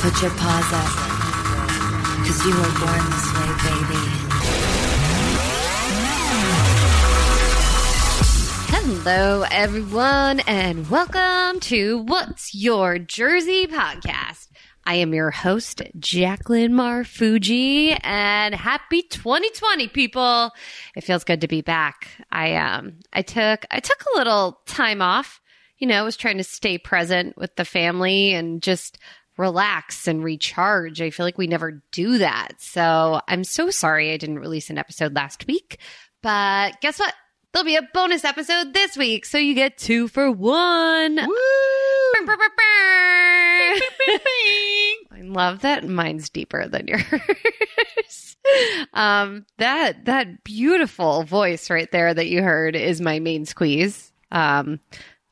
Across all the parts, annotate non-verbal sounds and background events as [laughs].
Put your paws up. Cause you were born this way, baby. Hello, everyone, and welcome to What's Your Jersey podcast. I am your host, Jacqueline Marfuji, and happy 2020, people. It feels good to be back. I um I took I took a little time off. You know, I was trying to stay present with the family and just relax and recharge. I feel like we never do that. So I'm so sorry I didn't release an episode last week. But guess what? There'll be a bonus episode this week, so you get two for one. Brr, brr, brr. I love that mine's deeper than yours. [laughs] um, that that beautiful voice right there that you heard is my main squeeze. Um,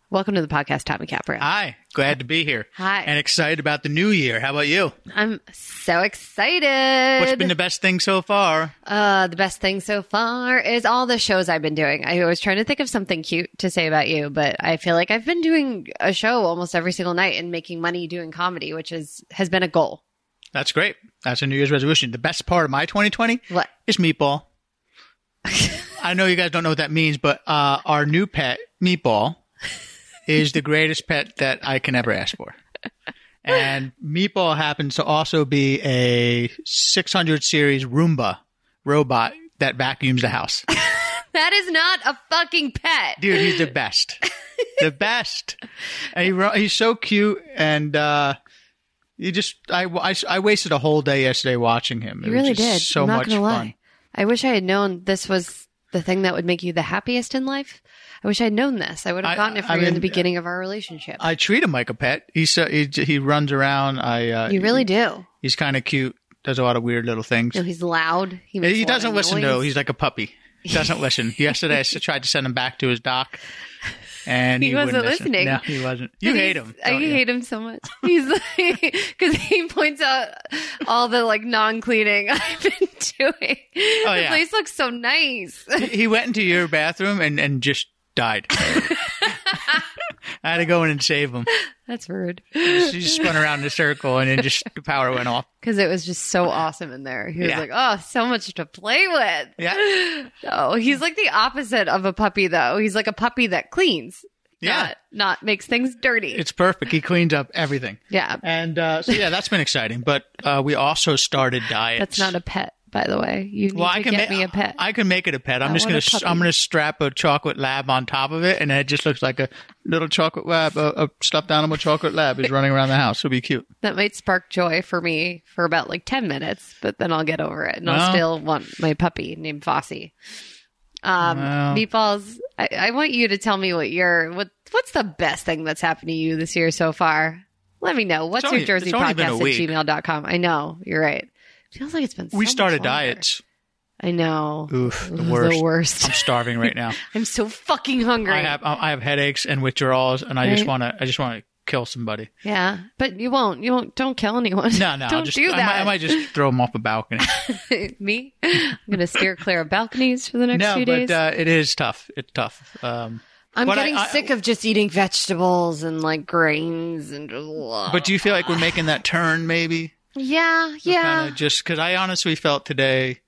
welcome to the podcast, Tommy Capra. Hi, glad to be here. Hi. And excited about the new year. How about you? I'm so excited. What's been the best thing so far? Uh, the best thing so far is all the shows I've been doing. I was trying to think of something cute to say about you, but I feel like I've been doing a show almost every single night and making money doing comedy, which is has been a goal. That's great. That's a New Year's resolution. The best part of my 2020 What? is Meatball. [laughs] I know you guys don't know what that means, but uh, our new pet, Meatball, is the greatest pet that I can ever ask for. [laughs] And Meatball happens to also be a 600 series Roomba robot that vacuums the house. [laughs] That is not a fucking pet. Dude, he's the best. [laughs] the best. And he, he's so cute. And, uh, you just, I, I, I wasted a whole day yesterday watching him. It You was really just did. So much lie. fun. I wish I had known this was the thing that would make you the happiest in life. I wish I'd known this. I would have I- gotten it for I you in the beginning of our relationship. I treat him like a pet. He's, so, he, he runs around. I, uh, you really do. he's kind of cute. Does a lot of weird little things. No, he's loud. He, he doesn't listen noise. though. He's like a puppy. He doesn't listen. [laughs] Yesterday I tried to send him back to his doc, and He he, wasn't listening. No, he wasn't. You hate him. I you? hate him so much. He's [laughs] like, because he points out all the like non cleaning [laughs] I've been doing. the Oh, yeah. place looks so nice. he went into your bathroom and, and just died. [laughs] [laughs] I had to go in and save him. That's rude. He just spun around in a circle and then just the power went off. [laughs] Because it was just so awesome in there. He was Yeah. like, oh, so much to play with. Yeah. Oh, he's like the opposite of a puppy, though. He's like a puppy that cleans. Yeah. Not, not makes things dirty. It's perfect. He cleans up everything. yeah. And uh, so, yeah, that's been exciting. But uh, we also started diets. That's not a pet, by the way. You need well, to I can get ma- me a pet. I can make it a pet. I'm I just gonna I'm gonna strap a chocolate lab on top of it, and it just looks like a little chocolate lab, a, a stuffed animal chocolate lab is running around the house. It'll be cute. that might spark joy for me for about like 10 minutes, but then I'll get over it and I'll still want my puppy named Fossy. Um, Well. Meatballs, I, I want you to tell me what your, what, what's the best thing that's happened to you this year so far? Let me know. What's your Jersey it's only been a podcast at gmail.com? I know. You're right. Feels like it's been so we much started longer. diets. I know. Oof, the worst. The worst. I'm starving right now. [laughs] I'm so fucking hungry. I have I have headaches and withdrawals, and I just want to I just want to kill somebody. yeah, but you won't. You won't. Don't kill anyone. No, [laughs] no, don't I'll just do I, that. might, I might just throw them off a balcony. [laughs] Me? I'm gonna steer clear of balconies for the next no, few days. but uh, it is tough. It's tough. Um, I'm but I- getting I- sick of just eating vegetables and like grains and. but do you feel like we're making that turn? Maybe. Yeah, yeah, kind of just because I honestly felt today,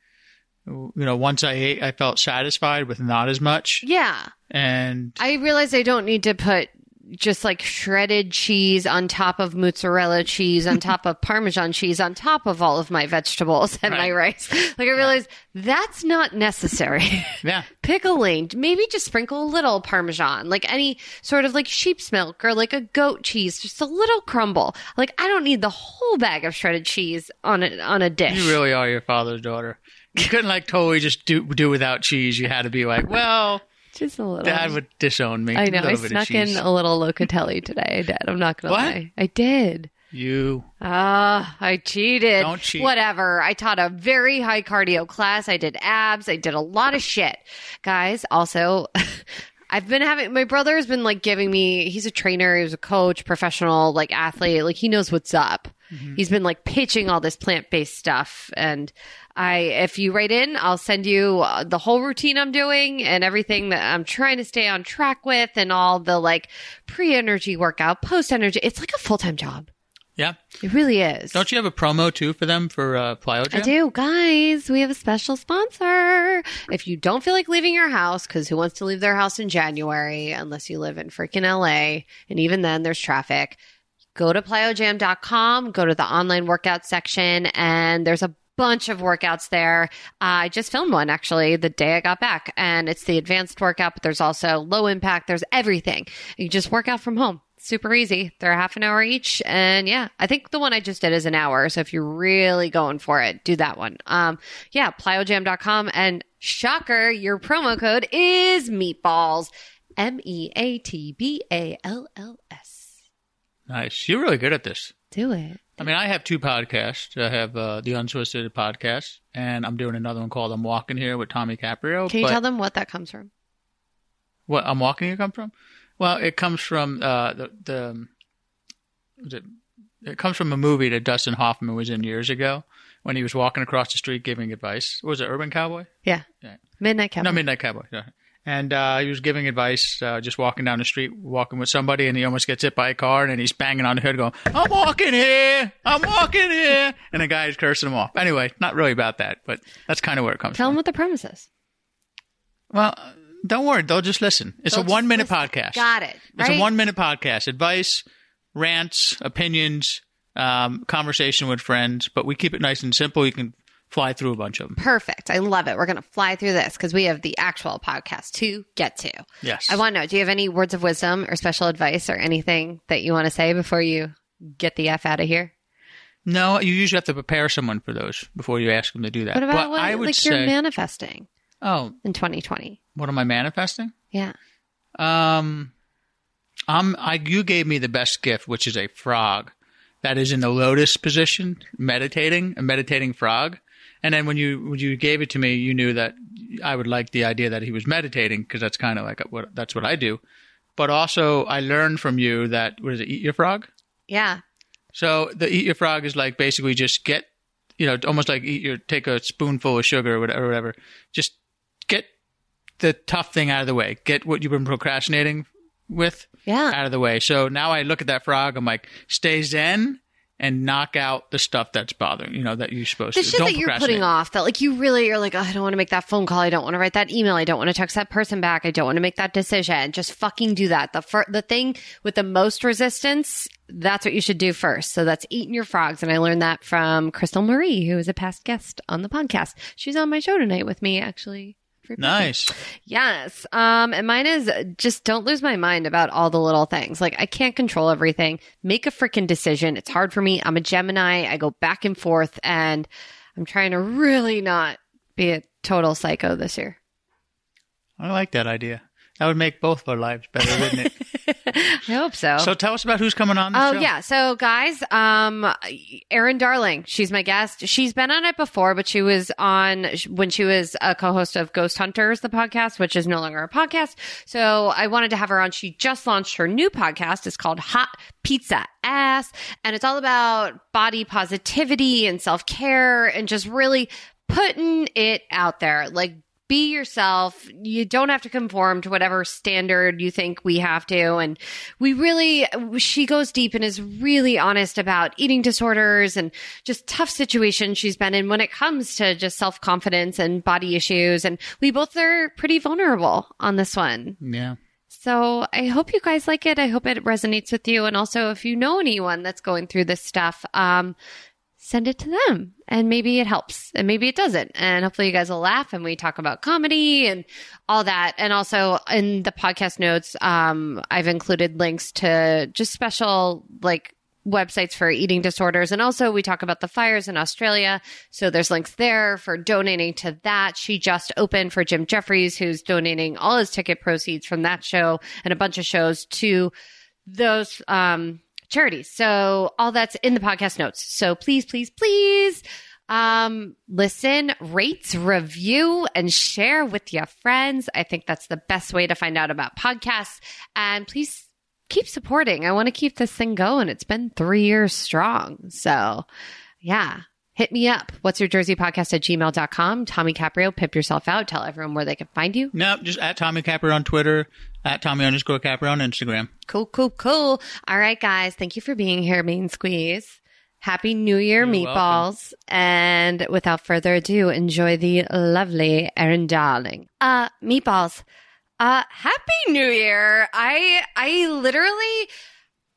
you know, once I ate, I felt satisfied with not as much, yeah. and I realized I don't need to put just like shredded cheese on top of mozzarella cheese on top of parmesan cheese on top of all of my vegetables and my rice. Like I realize that's not necessary. [laughs] yeah, pickling, maybe just sprinkle a little parmesan, like any sort of like sheep's milk or like a goat cheese, just a little crumble. Like I don't need the whole bag of shredded cheese on a on a dish. you really are your father's daughter. You couldn't like totally just do do without cheese. You had to be like, well, just a little. Dad would disown me. I know. I little bit of snuck in a little locatelli today. I did. I'm not gonna What? lie. I did. You Ah, I cheated. Don't cheat. Whatever. I taught a very high cardio class. I did abs. I did a lot of shit. Guys, also, [laughs] I've been having, my brother has been like giving me, he's a trainer, he was a coach, professional, like athlete, like he knows what's up. He's been like pitching all this plant based stuff. And I, if you write in, I'll send you uh, the whole routine I'm doing and everything that I'm trying to stay on track with and all the like pre energy workout, post energy. It's like a full time job. Yeah. It really is. Don't you have a promo too for them for uh, Plyojam? I do. Guys, we have a special sponsor. If you don't feel like leaving your house, because who wants to leave their house in January unless you live in freaking LA? And even then, there's traffic. Go to plyojam.com, go to the online workout section, and there's a bunch of workouts there. Uh, I just filmed one actually the day I got back, and it's the advanced workout, but there's also low impact, there's everything. You just work out from home. Super easy. They're half an hour each. And yeah, I think the one I just did is an hour. So if you're really going for it, do that one. Um, yeah, plyojam.com. And shocker, your promo code is meatballs. M E A T B A L L S. Nice. You're really good at this. Do it. I mean, I have two podcasts. I have uh, the Unsolicited podcast, and I'm doing another one called I'm Walking Here with Tommy Caprio. Can you but tell them what that comes from? what I'm Walking Here come from? Well, it comes from uh, the the was it it comes from a movie that Dustin Hoffman was in years ago when he was walking across the street giving advice. Was it Urban Cowboy? Yeah. Yeah. Midnight Cowboy. No, Midnight Cowboy. Yeah. And uh, he was giving advice, uh, just walking down the street, walking with somebody, and he almost gets hit by a car, and he's banging on the hood, going, "I'm walking here, I'm walking here," and the guy is cursing him off. Anyway, not really about that, but that's kind of where it comes Tell from. them what the premise is. Well, don't worry, they'll just listen. It's They'll a one minute listen. podcast. Got it. It's a one minute podcast. Advice, rants, opinions, um, conversation with friends, but we keep it nice and simple. You can fly through a bunch of them. Perfect. I love it. We're going to fly through this because we have the actual podcast to get to. Yes. I want to know do you have any words of wisdom or special advice or anything that you want to say before you get the F out of here? no, you usually have to prepare someone for those before you ask them to do that. What about but what I would like say, you're manifesting oh, in 2020? what am I manifesting? Yeah. Um, I'm, I, you gave me the best gift, which is a frog that is in the lotus position, meditating, a meditating frog. And then when you when you gave it to me, you knew that I would like the idea that he was meditating because that's kind of like what that's what I do. But also, I learned from you that what is it? Eat your frog. Yeah. So the eat your frog is like basically just get, you know, almost like eat your take a spoonful of sugar or whatever, or whatever. Just get the tough thing out of the way. Get what you've been procrastinating with Yeah. out of the way. So now I look at that frog. I'm like, stay zen and knock out the stuff that's bothering you know that you're supposed The to. shit Don't that you're putting off that like you really are like, oh, I don't want to make that phone call. I don't want to write that email. I don't want to text that person back. I don't want to make that decision. Just fucking do that. The fir- the thing with the most resistance, that's what you should do first. So that's eating your frogs. And I learned that from Crystal Marie, who is a past guest on the podcast. She's on my show tonight with me, actually. Nice. Yes. Um, and mine is just don't lose my mind about all the little things. Like I can't control everything. Make a freaking decision. It's hard for me. I'm a Gemini. I go back and forth and I'm trying to really not be a total psycho this year. I like that idea. That would make both of our lives better, wouldn't it? [laughs] I hope so. so tell us about who's coming on the Oh show. yeah. So guys, um Erin Darling, she's my guest. She's been on it before, but she was on when she was a co-host of Ghost Hunters the podcast, which is no longer a podcast. So I wanted to have her on. She just launched her new podcast. It's called Hot Pizza Ass, and it's all about body positivity and self-care and just really putting it out there. Like be yourself. You don't have to conform to whatever standard you think we have to. And we really, she goes deep and is really honest about eating disorders and just tough situations she's been in when it comes to just self confidence and body issues. And we both are pretty vulnerable on this one. Yeah. So I hope you guys like it. I hope it resonates with you. And also, if you know anyone that's going through this stuff, um, send it to them and maybe it helps and maybe it doesn't. And hopefully you guys will laugh and we talk about comedy and all that. And also in the podcast notes, um, I've included links to just special like websites for eating disorders. And also we talk about the fires in Australia. So there's links there for donating to that. She just opened for Jim Jefferies, who's donating all his ticket proceeds from that show and a bunch of shows to those, um, charities. So all that's in the podcast notes. So please, please, please, um, listen, rate, review, and share with your friends. I think that's the best way to find out about podcasts. And please keep supporting. I want to keep this thing going. It's been three years strong. So yeah, hit me up. What's your Jersey podcast at gmail.com. Tommy Caprio, pip yourself out. Tell everyone where they can find you. No, just at Tommy Caprio on Twitter, at Tommy underscore Capper on Instagram. Cool, cool, cool. All right, guys. Thank you for being here, Main Squeeze. Happy New Year, You're meatballs. And without further ado, enjoy the lovely Erin Darling. Uh, meatballs. Uh, Happy New Year. I, I literally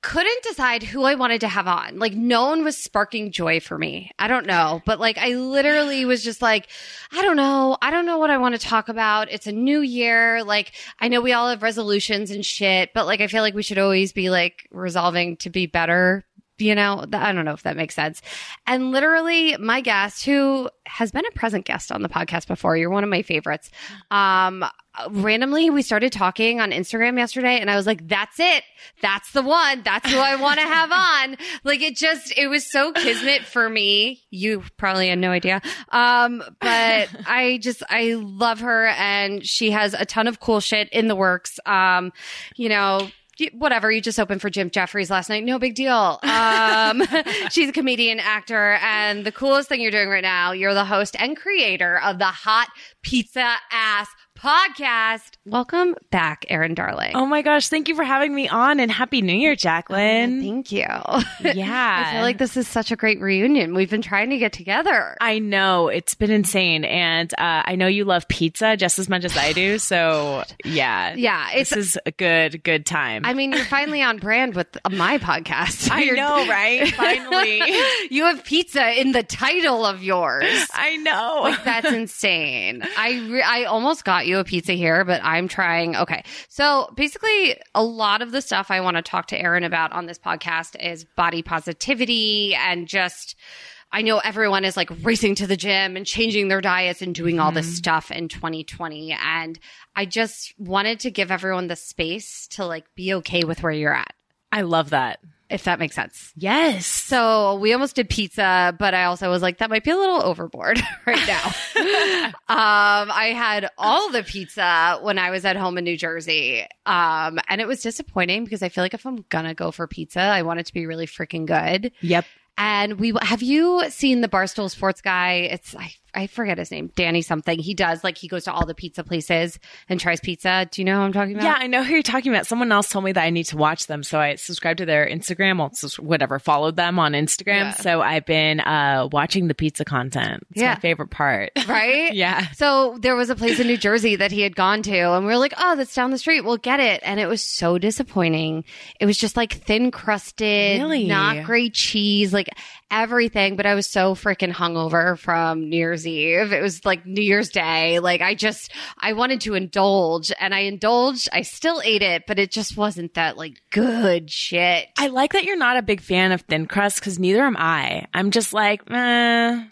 couldn't decide who I wanted to have on. Like no one was sparking joy for me. I don't know, but like I literally was just like, I don't know. I don't know what I want to talk about. It's a new year. Like I know we all have resolutions and shit, but like I feel like we should always be like resolving to be better. You know, I don't know if that makes sense. And literally, my guest, who has been a present guest on the podcast before, you're one of my favorites. Um, randomly, we started talking on Instagram yesterday, and I was like, "That's it. That's the one. That's who I want to have [laughs] on." Like it just, it was so kismet for me. You probably had no idea. Um, but [laughs] I just, I love her, and she has a ton of cool shit in the works. Um, you know, whatever you just opened for jim jefferies last night. No big deal. Um [laughs] she's a comedian actor and the coolest thing you're doing right now you're the host and creator of the hot pizza ass podcast welcome back erin darling Oh my gosh, thank you for having me on and happy new year, Jacqueline. thank you [laughs] yeah. i feel like this is such a great reunion we've been trying to get together I know it's been insane, and uh, I know you love pizza just as much as I do. So [sighs] yeah, yeah it's this is a good good time. i mean you're finally on brand with my podcast [laughs] I You're- know, [laughs] right? Finally, you have pizza in the title of yours I know. Like that's insane. I re- I almost got you a pizza here, but I'm trying. Okay, so basically, a lot of the stuff I want to talk to Erin about on this podcast is body positivity and just. I know everyone is like racing to the gym and changing their diets and doing all this mm-hmm. stuff in 2020. And I just wanted to give everyone the space to like be okay with where you're at, I love that. If that makes sense. Yes. So we almost did pizza, but I also was like, that might be a little overboard [laughs] right now. [laughs] um, I had all the pizza when I was at home in New Jersey. Um, and it was disappointing because I feel like if I'm gonna go for pizza, I want it to be really freaking good. Yep. And we have you seen the Barstool Sports guy? It's I I forget his name, Danny something. He does like he goes to all the pizza places and tries pizza. Do you know who I'm talking about? Yeah, I know who you're talking about. Someone else told me that I need to watch them, so I subscribed to their Instagram, well, whatever, followed them on Instagram. Yeah. So I've been uh, watching the pizza content. It's Yeah. my favorite part. [laughs] right? Yeah. So there was a place in New Jersey that he had gone to, and we were like, "Oh, that's down the street. We'll get it." And it was so disappointing. It was just like thin crusted, Really? not great cheese, like everything. But I was so freaking hungover from New Year's Eve. It was like New Year's Day. Like I just, I wanted to indulge, and I indulged. I still ate it, but it just wasn't that like good shit. I like that you're not a big fan of thin crust because neither am I. I'm just like, eh.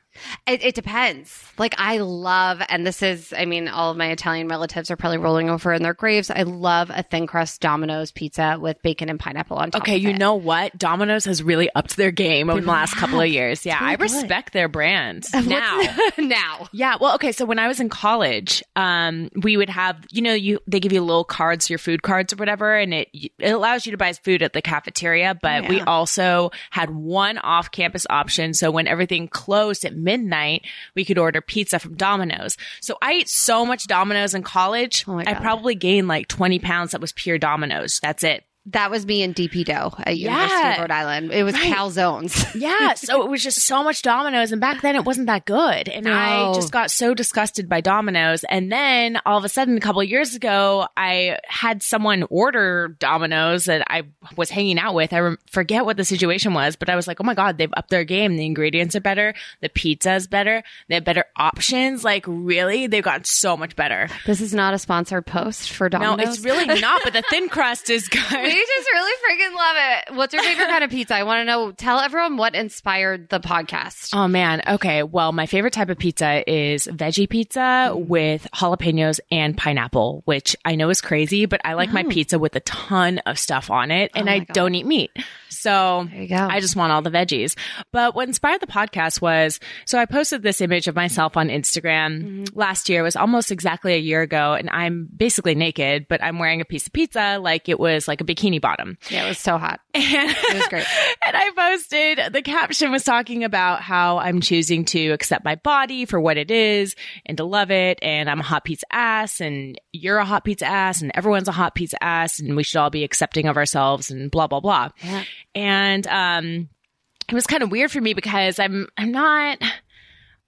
It, it depends. Like I love, and this is, I mean, all of my Italian relatives are probably rolling over in their graves. I love a thin crust Domino's pizza with bacon and pineapple on top. Okay, you it. know what? Domino's has really upped their game over the last couple of years. Yeah, I respect their brand [laughs] now. [laughs] now. Yeah, well, okay. So when I was in college, um, we would have, you know, you they give you little cards, your food cards or whatever, and it it allows you to buy food at the cafeteria. But we also had one off-campus option. So when everything closed at midnight, we could order pizza from Domino's. So I ate so much Domino's in college. Oh I probably gained like twenty pounds. That was pure Domino's. That's it. That was me in DP Dough at University Yeah. of Rhode Island. It was Right. calzones. [laughs] Yeah, so it was just so much Domino's, and back then it wasn't that good, and I just got so disgusted by Domino's. And then all of a sudden, a couple of years ago, I had someone order Domino's that I was hanging out with. I rem- forget what the situation was, but I was like, "Oh my god, they've upped their game. The ingredients are better, the pizza is better, they have better options. Like, really, they've gotten so much better." this is not a sponsored post for Domino's. No, it's really [laughs] not, but the thin crust is good. We just really freaking love it. What's your favorite kind of pizza? I want to know. Tell everyone what inspired the podcast. Oh man. Okay. Well, my favorite type of pizza is veggie pizza mm-hmm. with jalapenos and pineapple, which I know is crazy, but I like my pizza with a ton of stuff on it oh and Oh I God. don't eat meat. So There you go. I just want all the veggies. But what inspired the podcast was so I posted this image of myself on Instagram Mm-hmm. last year. It was almost exactly a year ago and I'm basically naked, but I'm wearing a piece of pizza like it was like a bikini bottom. Yeah, it was so hot. And [laughs] It was great. and I posted, the caption was talking about how I'm choosing to accept my body for what it is and to love it. And I'm a hot pizza ass and you're a hot pizza ass and everyone's a hot pizza ass and we should all be accepting of ourselves and blah, blah, blah. Yeah. And, um, it was kind of weird for me because I'm, I'm not,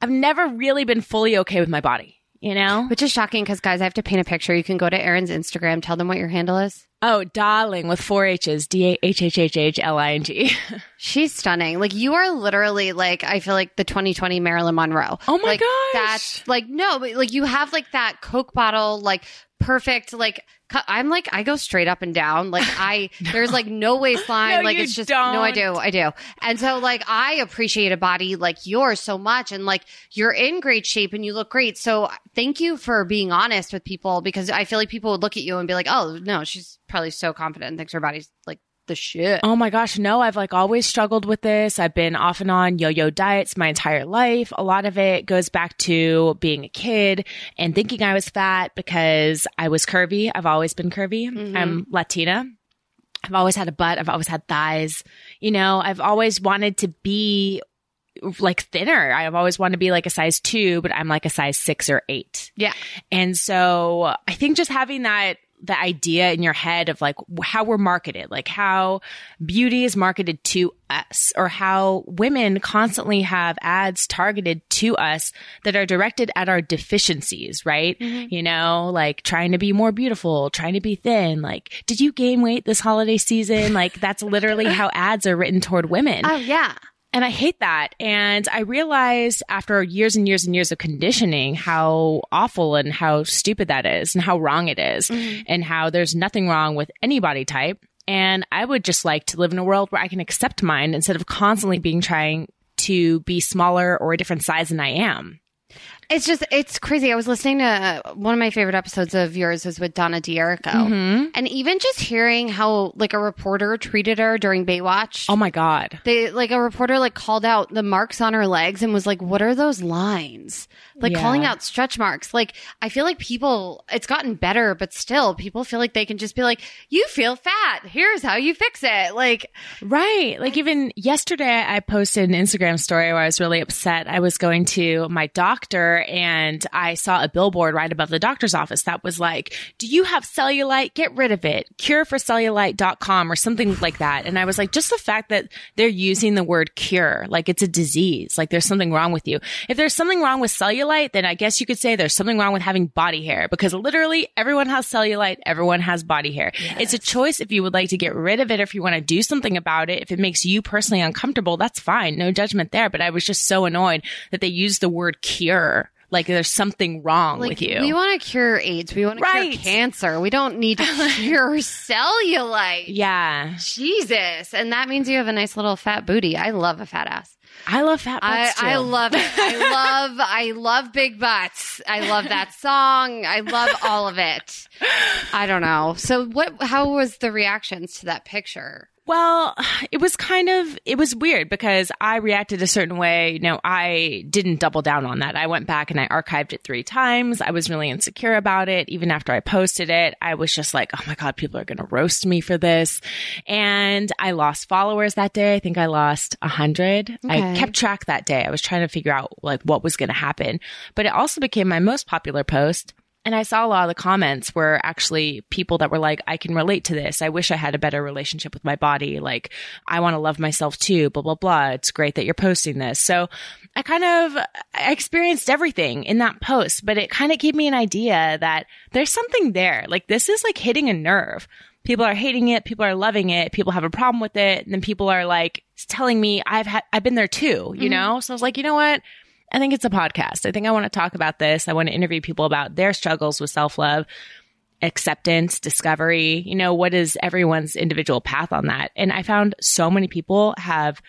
I've never really been fully okay with my body, you know? Which is shocking because, guys, I have to paint a picture. You can go to Erin's Instagram, tell them what your handle is. Oh, darling with four H's, D A H H H H L I N G. [laughs] She's stunning. Like you are literally like I feel like the 2020 Marilyn Monroe. Oh my like, gosh. That's like no, but like you have like that Coke bottle, like perfect. Like I'm like I go straight up and down. Like [laughs] I there's like no waistline. No, like it's just don't. no, I do, I do. And so like I appreciate a body like yours so much, and like you're in great shape and you look great. So thank you for being honest with people because I feel like people would look at you and be like, oh no, she's probably so confident and thinks her body's like the shit. Oh my gosh, no, I've like always struggled with this. I've been off and on yo-yo diets my entire life. A lot of it goes back to being a kid and thinking I was fat because I was curvy. I've always been curvy. Mm-hmm. I'm Latina. I've always had a butt. I've always had thighs. You know, I've always wanted to be like thinner. I've always wanted to be like a size two, but I'm like a size six or eight. Yeah. And so I think just having that the idea in your head of like how we're marketed, like how beauty is marketed to us or how women constantly have ads targeted to us that are directed at our deficiencies, right? Mm-hmm. You know, like trying to be more beautiful, trying to be thin. Like, did you gain weight this holiday season? Like that's literally [laughs] how ads are written toward women. Oh yeah. And I hate that. And I realized after years and years and years of conditioning how awful and how stupid that is and how wrong it is mm-hmm. and how there's nothing wrong with any body type. And I would just like to live in a world where I can accept mine instead of constantly being trying to be smaller or a different size than I am. It's just it's crazy. I was listening to one of my favorite episodes of yours was with Donna D'Errico, Mm-hmm. and even just hearing how like a reporter treated her during Baywatch. Oh my God. They like a reporter like called out the marks on her legs and was like, "What are those lines?" Like Yeah. calling out stretch marks. Like I feel like people, it's gotten better, but still, people feel like they can just be like, "You feel fat. Here's how you fix it." Like, Right. Like even yesterday, I posted an Instagram story where I was really upset. I was going to my doctor and I saw a billboard right above the doctor's office that was like, do you have cellulite? Get rid of it. Cureforcellulite.com or something like that. And I was like, just the fact that they're using the word cure, like it's a disease, like there's something wrong with you. If there's something wrong with cellulite, then I guess you could say there's something wrong with having body hair because literally everyone has cellulite. Everyone has body hair. It's a choice if you would like to get rid of it if you want to do something about it. If it makes you personally uncomfortable, that's fine. No judgment there. But I was just so annoyed that they used the word cure. Like there's something wrong like with you. we want to cure AIDS. We want to cure cancer. We don't need to [laughs] cure cellulite. yeah. Jesus. And that means you have a nice little fat booty. I love a fat ass. I love fat I, butts too. I love it. I [laughs] love I love big butts. I love that song. I love all of it. I don't know. So what how was the reactions to that picture? Well, it was kind of it was weird because I reacted a certain way. You know, I didn't double down on that. I went back and I archived it three times. I was really insecure about it. Even after I posted it, I was just like, "Oh my god, people are going to roast me for this." And I lost followers that day. I think I lost a hundred. I kept track that day. I was trying to figure out like what was going to happen, but it also became my most popular post. And I saw a lot of the comments were actually people that were like, I can relate to this. I wish I had a better relationship with my body. Like, I want to love myself too, blah, blah, blah. It's great that you're posting this. So I kind of I experienced everything in that post, but it kind of gave me an idea that there's something there. Like, this is like hitting a nerve. People are hating it. People are loving it. People have a problem with it. And then people are like telling me I've had, I've been there too, you mm-hmm. know? So I was like, you know what? I think it's a podcast. I think I want to talk about this. I want to interview people about their struggles with self love, acceptance, discovery. You know, what is everyone's individual path on that? And I found so many people have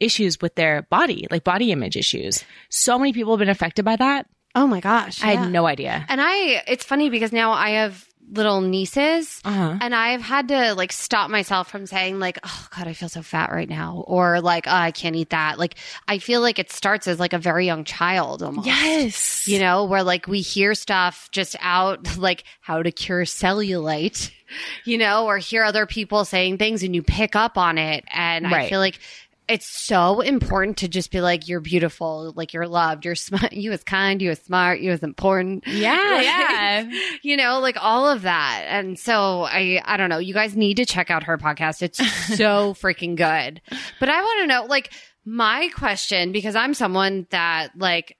issues with their body, like body image issues. So many people have been affected by that. Oh my gosh. I had no idea. And I it's funny because now I have little nieces Uh-huh. and I've had to like stop myself from saying like, oh God, I feel so fat right now. Or like, oh, I can't eat that. Like I feel like it starts as like a very young child almost. Yes. You know, where like we hear stuff just out [laughs] like how to cure cellulite. [laughs] you know, or hear other people saying things and you pick up on it. And I feel like it's so important to just be like, you're beautiful, like you're loved, you're smart, [laughs] you was kind, you was smart, you was important. [laughs] Yeah, yeah. [laughs] you know, like all of that. And so I, I don't know. You guys need to check out her podcast. It's so freaking good. But I want to know, like, my question, because I'm someone that like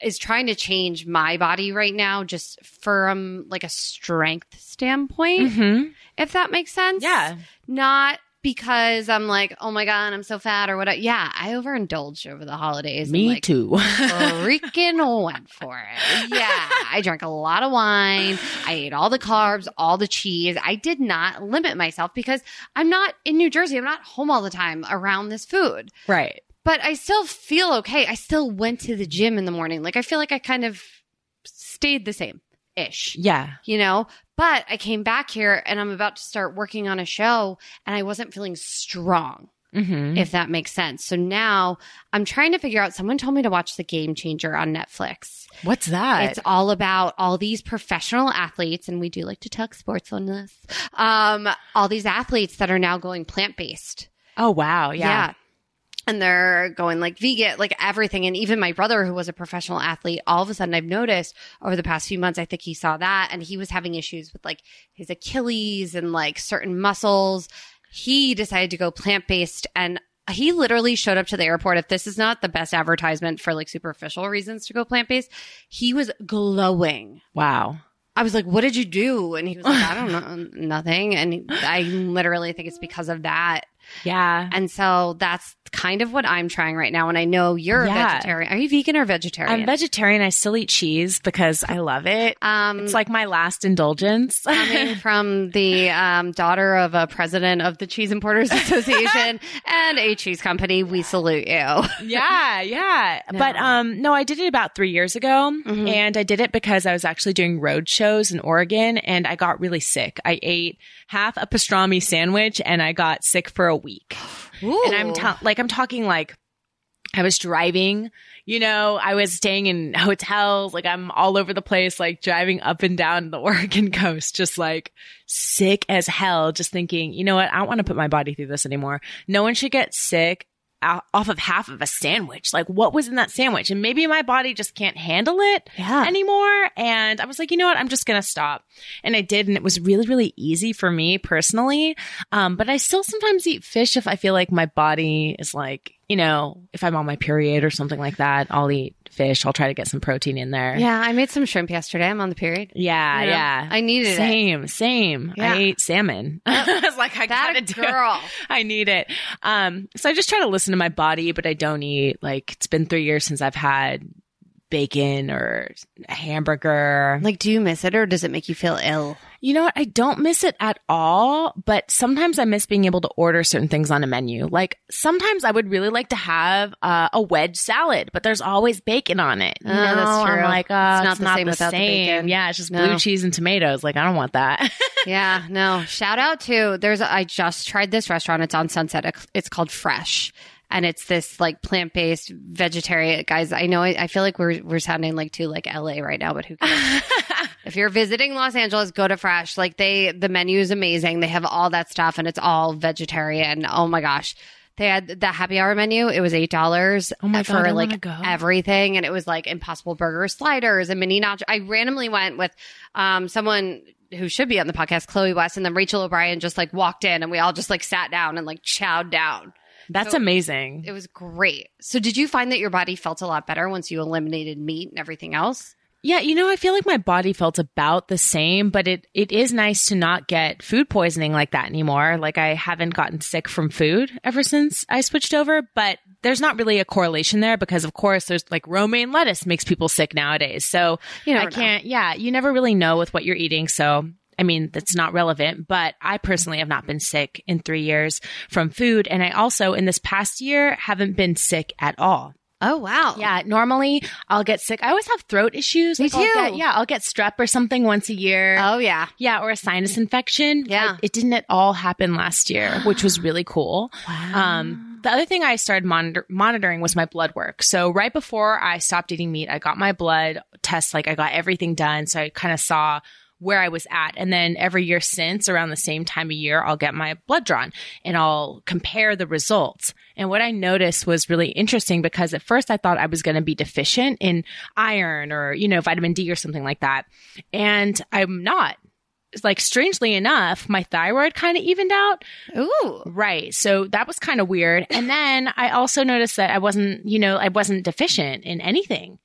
is trying to change my body right now, just from like a strength standpoint, hmm if that makes sense. Yeah. Not because I'm like, oh my God, I'm so fat or what? Yeah, I overindulged over the holidays. Me like, too. freaking went for it. Yeah. I drank a lot of wine. I ate all the carbs, all the cheese. I did not limit myself because I'm not in New Jersey. I'm not home all the time around this food. right. But I still feel okay. I still went to the gym in the morning. Like I feel like I kind of stayed the same ish Yeah. you know but i came back here and i'm about to start working on a show and i wasn't feeling strong hmm if that makes sense so now i'm trying to figure out someone told me to watch the game changer on netflix What's that? it's all about all these professional athletes and we do like to talk sports on this um all these athletes that are now going plant-based oh wow. Yeah. And they're going like vegan, like everything. And even my brother, who was a professional athlete, all of a sudden I've noticed over the past few months, I think he saw that and he was having issues with like his Achilles and like certain muscles. He decided to go plant based and he literally showed up to the airport. If this is not the best advertisement for like superficial reasons to go plant based, he was glowing. Wow. I was like, what did you do? And he was like, I don't [laughs] know, nothing. And I literally think it's because of that. Yeah. And so that's kind of what I'm trying right now. And I know you're a vegetarian. Are you vegan or vegetarian? I'm vegetarian. I still eat cheese because I love it. um, It's like my last indulgence. coming [laughs] from the um, daughter of a president of the Cheese Importers [laughs] Association and a cheese company, we salute you. [laughs] yeah, yeah. No. But um no, I did it about 3 years ago Mhm. and I did it because I was actually doing road shows in Oregon and I got really sick. I ate half a pastrami sandwich and I got sick for a week. And I'm ta- like I'm talking like I was driving, you know, I was staying in hotels, like I'm all over the place, like driving up and down the [laughs] Oregon coast, just like sick as hell, just thinking, you know what, I don't want to put my body through this anymore. No one should get sick off of half of a sandwich. Like what was in that sandwich? And maybe my body just can't handle it yeah. anymore. And I was like, you know what? I'm just going to stop. And I did. And it was really, really easy for me personally. Um, but I still sometimes eat fish if I feel like my body is like, you know, if I'm on my period or something like that, I'll eat fish. I'll try to get some protein in there. yeah, I made some shrimp yesterday. I'm on the period. Yeah. You know? yeah. I needed it. same, same. Yeah. I ate salmon. [laughs] I was like, I That gotta do it. girl. [laughs] I need it. Um, so I just try to listen to my body, but I don't eat like it's been three years since I've had bacon or a hamburger. Like, do you miss it or does it make you feel ill? You know what? I don't miss it at all, but sometimes I miss being able to order certain things on a menu. Like sometimes I would really like to have uh, a wedge salad, but there's always bacon on it. You Oh, know? that's true. I'm like, uh, It's not it's the not same the without the bacon. Yeah, it's just No. blue cheese and tomatoes. Like I don't want that. [laughs] Yeah, no. Shout out to there's a, I just tried this restaurant. It's on Sunset. It's called Fresh. And it's this like plant based vegetarian guys. I know I, I feel like we're we're sounding like too like LA right now, but who cares? [laughs] if you're visiting Los Angeles, go to Fresh. Like they the menu is amazing. They have all that stuff and it's all vegetarian. Oh my gosh. They had the happy hour menu. It was eight dollars Oh my for God, like everything, and it was like Impossible Burger sliders and mini nacho. I randomly went with um, someone who should be on the podcast, Chloe West, and then Rachel O'Brien just like walked in, and we all just like sat down and like chowed down. That's So- amazing. It was great. So, did you find that your body felt a lot better once you eliminated meat and everything else? Yeah, you know, I feel like my body felt about the same, but it it is nice to not get food poisoning like that anymore. Like I haven't gotten sick from food ever since I switched over, but there's not really a correlation there because of course there's like romaine lettuce makes people sick nowadays. So You know, I know. can't yeah, you never really know with what you're eating, so I mean, that's not relevant, but I personally have not been sick in three years from food. And I also, in this past year, haven't been sick at all. Oh wow! Yeah, normally I'll get sick. I always have throat issues. Me Like, I'll too. get- yeah, I'll get strep or something once a year. Oh yeah. yeah, or a sinus infection. Yeah. I- it didn't at all happen last year, which was really cool. Um, the other thing I started monitor- monitoring was my blood work. So right before I stopped eating meat, I got my blood test. Like I got everything done. So I kind of saw where I was at. And then every year since around the same time of year, I'll get my blood drawn and I'll compare the results. And what I noticed was really interesting because at first I thought I was going to be deficient in iron or, you know, vitamin D or something like that. And I'm not. Like strangely enough, my thyroid kind of evened out. Ooh. Right. So that was kind of weird. And then I also noticed that I wasn't, you know, I wasn't deficient in anything.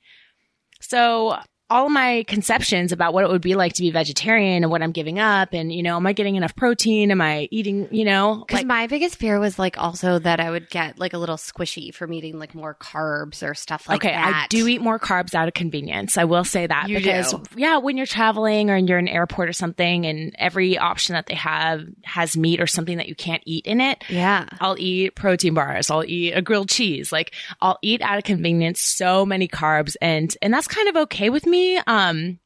So all my conceptions about what it would be like to be vegetarian and what I'm giving up and, you know, am I getting enough protein? Am I eating, you know, Because like, my biggest fear was like also that I would get like a little squishy from eating like more carbs or stuff like okay, that. Okay, I do eat more carbs out of convenience. I will say that You because do. yeah, when you're traveling or you're in an airport or something and every option that they have has meat or something that you can't eat in it, Yeah. I'll eat protein bars. I'll eat a grilled cheese. Like I'll eat out of convenience so many carbs and and that's kind of okay with me. Um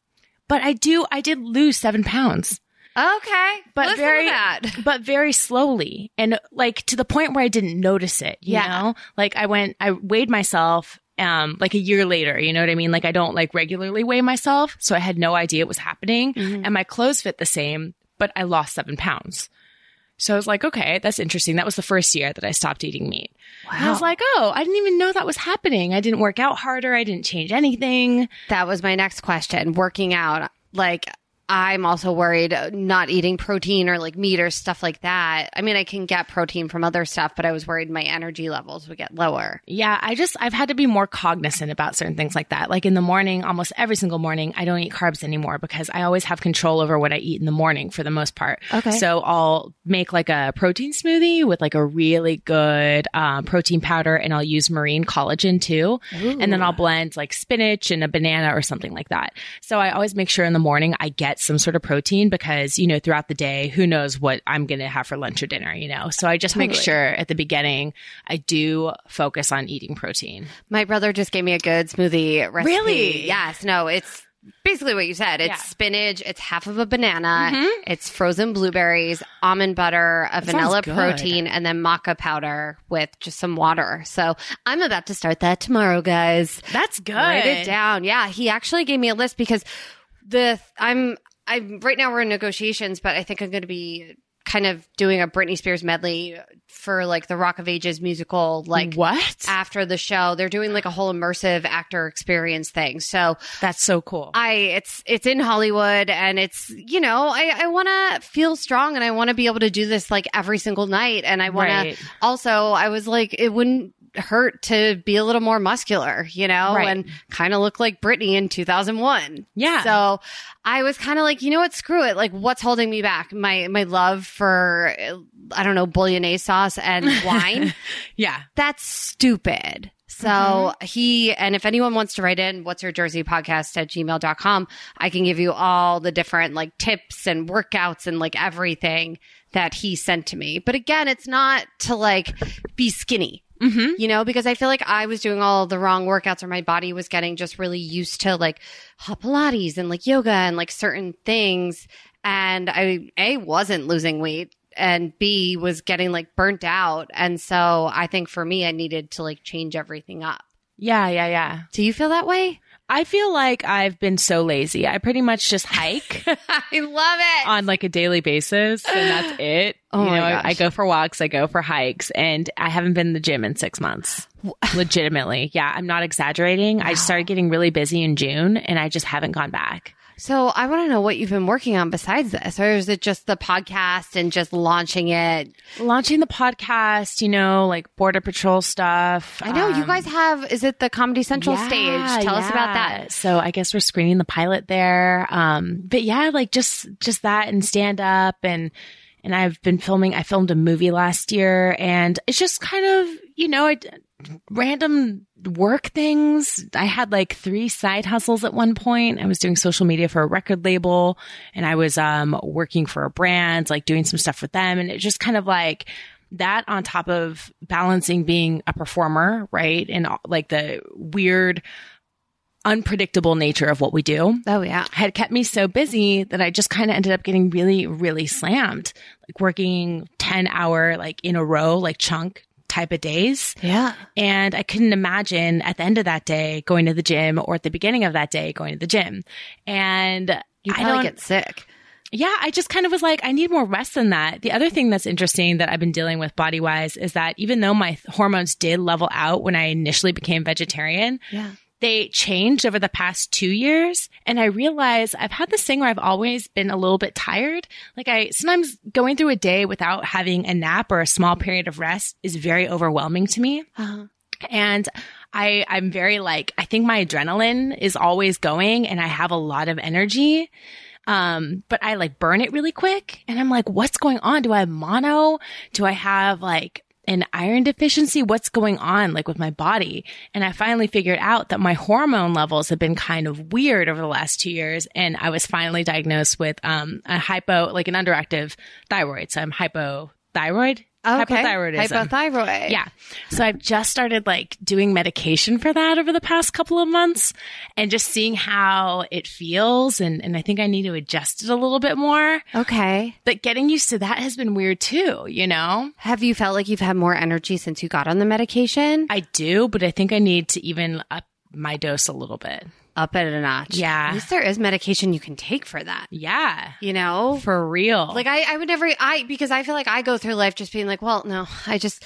but I do I did lose seven pounds. Okay. But Listen very [laughs] but very slowly and like to the point where I didn't notice it. You Yeah. know? Like I went I weighed myself um like a year later, you know what I mean? Like I don't like regularly weigh myself, so I had no idea it was happening. Mm-hmm. And my clothes fit the same, but I lost seven pounds. So I was like, okay, that's interesting. That was the first year that I stopped eating meat. And I was like, oh, I didn't even know that was happening. I didn't work out harder. I didn't change anything. That was my next question. Working out, like I'm also worried uh, not eating protein or like meat or stuff like that. I mean, I can get protein from other stuff, but I was worried my energy levels would get lower. Yeah, I just, I've had to be more cognizant about certain things like that. Like in the morning, almost every single morning, I don't eat carbs anymore because I always have control over what I eat in the morning for the most part. Okay. So I'll make like a protein smoothie with like a really good um, protein powder and I'll use marine collagen too. And then I'll blend like spinach and a banana or something like that. So I always make sure in the morning I get some sort of protein because, you know, throughout the day, who knows what I'm going to have for lunch or dinner, you know? So I just make sure at the beginning I do focus on eating protein. My brother just gave me a good smoothie recipe. Really? Yes. No, it's basically what you said. It's Yeah. Mm-hmm. spinach, it's half of a banana, it's frozen blueberries, almond butter, a sounds vanilla protein, and then maca powder with just some water. So I'm about to start that tomorrow, guys. That's good. Write it down. Yeah, he actually gave me a list because the I'm I'm right now we're in negotiations, but I think I'm going to be kind of doing a Britney Spears medley for like the Rock of Ages musical like what? after the show. They're doing like a whole immersive actor experience thing. So That's so cool. I it's it's in Hollywood and it's you know, I, I wanna feel strong and I wanna be able to do this like every single night. And I wanna also I was like it wouldn't hurt to be a little more muscular, you know, Right. and kind of look like Britney in 2001. Yeah. So I was kind of like, you know what, screw it. Like, what's holding me back? My my love for I don't know bolognese sauce and [laughs] wine. yeah. That's stupid. So Mm-hmm. he, and if anyone wants to write in, what's your Jersey podcast at gmail.com, I can give you all the different like tips and workouts and like everything that he sent to me. But again, it's not to like be skinny. Mm-hmm. You know, because I feel like I was doing all the wrong workouts or my body was getting just really used to like hot Pilates and like yoga and like certain things. And I, A, wasn't losing weight and B, was getting like burnt out. And so I think for me, I needed to like change everything up. Yeah. Yeah. Yeah. Do you feel that way? I feel like I've been so lazy. I pretty much just hike [laughs] I love it. on like a daily basis and that's [gasps] it. Oh you my know, I. I go for walks, I go for hikes, and I haven't been in the gym in six months. [laughs] Legitimately. Yeah. I'm not exaggerating. I started getting really busy in June and I just haven't gone back. So I want to know what you've been working on besides this, or is it just the podcast and just launching it? Launching the podcast, you know, like border patrol stuff. I know you Um, guys have, is it the Comedy Central Yeah, stage? Tell us about that. So I guess we're screening the pilot there. Um, but yeah, like just just that and stand up and and I've been filming. I filmed a movie last year, and it's just kind of you know I random work things. I had like three side hustles at one point. I was doing social media for a record label, and I was um working for a brand, like doing some stuff with them, and it just kind of like that on top of balancing being a performer, right? And like the weird, unpredictable nature of what we do Oh, yeah. had kept me so busy that I just kind of ended up getting really, really slammed, like working 10 hour, like in a row, like chunk type of days. Yeah. And I couldn't imagine at the end of that day going to the gym or at the beginning of that day going to the gym. And You I don't- get sick. Yeah, I just kind of was like, I need more rest than that. The other thing that's interesting that I've been dealing with body wise is that even though my hormones did level out when I initially became vegetarian, Yeah. They changed over the past two years. And I realize I've had this thing where I've always been a little bit tired. Like I sometimes going through a day without having a nap or a small period of rest is very overwhelming to me. Uh-huh. And I, I'm very like, I think my adrenaline is always going and I have a lot of energy. Um, but I like burn it really quick. And I'm like, what's going on? Do I have mono? Do I have like an iron deficiency? What's going on like with my body? And I finally figured out that my hormone levels have been kind of weird over the last two years. And I was finally diagnosed with, um, a hypo, like an underactive thyroid. So I'm hypothyroid. Okay. Hypothyroidism. Hypothyroid. Yeah. So I've just started like doing medication for that over the past couple of months and just seeing how it feels. And, and I think I need to adjust it a little bit more. Okay. But getting used to that has been weird too, you know? Have you felt like you've had more energy since you got on the medication? I do, but I think I need to even up my dose a little bit. Up it a notch. Yeah. At least there is medication you can take for that. Yeah. You know? For real. Like I, I would never I because I feel like I go through life just being like, well, no, I just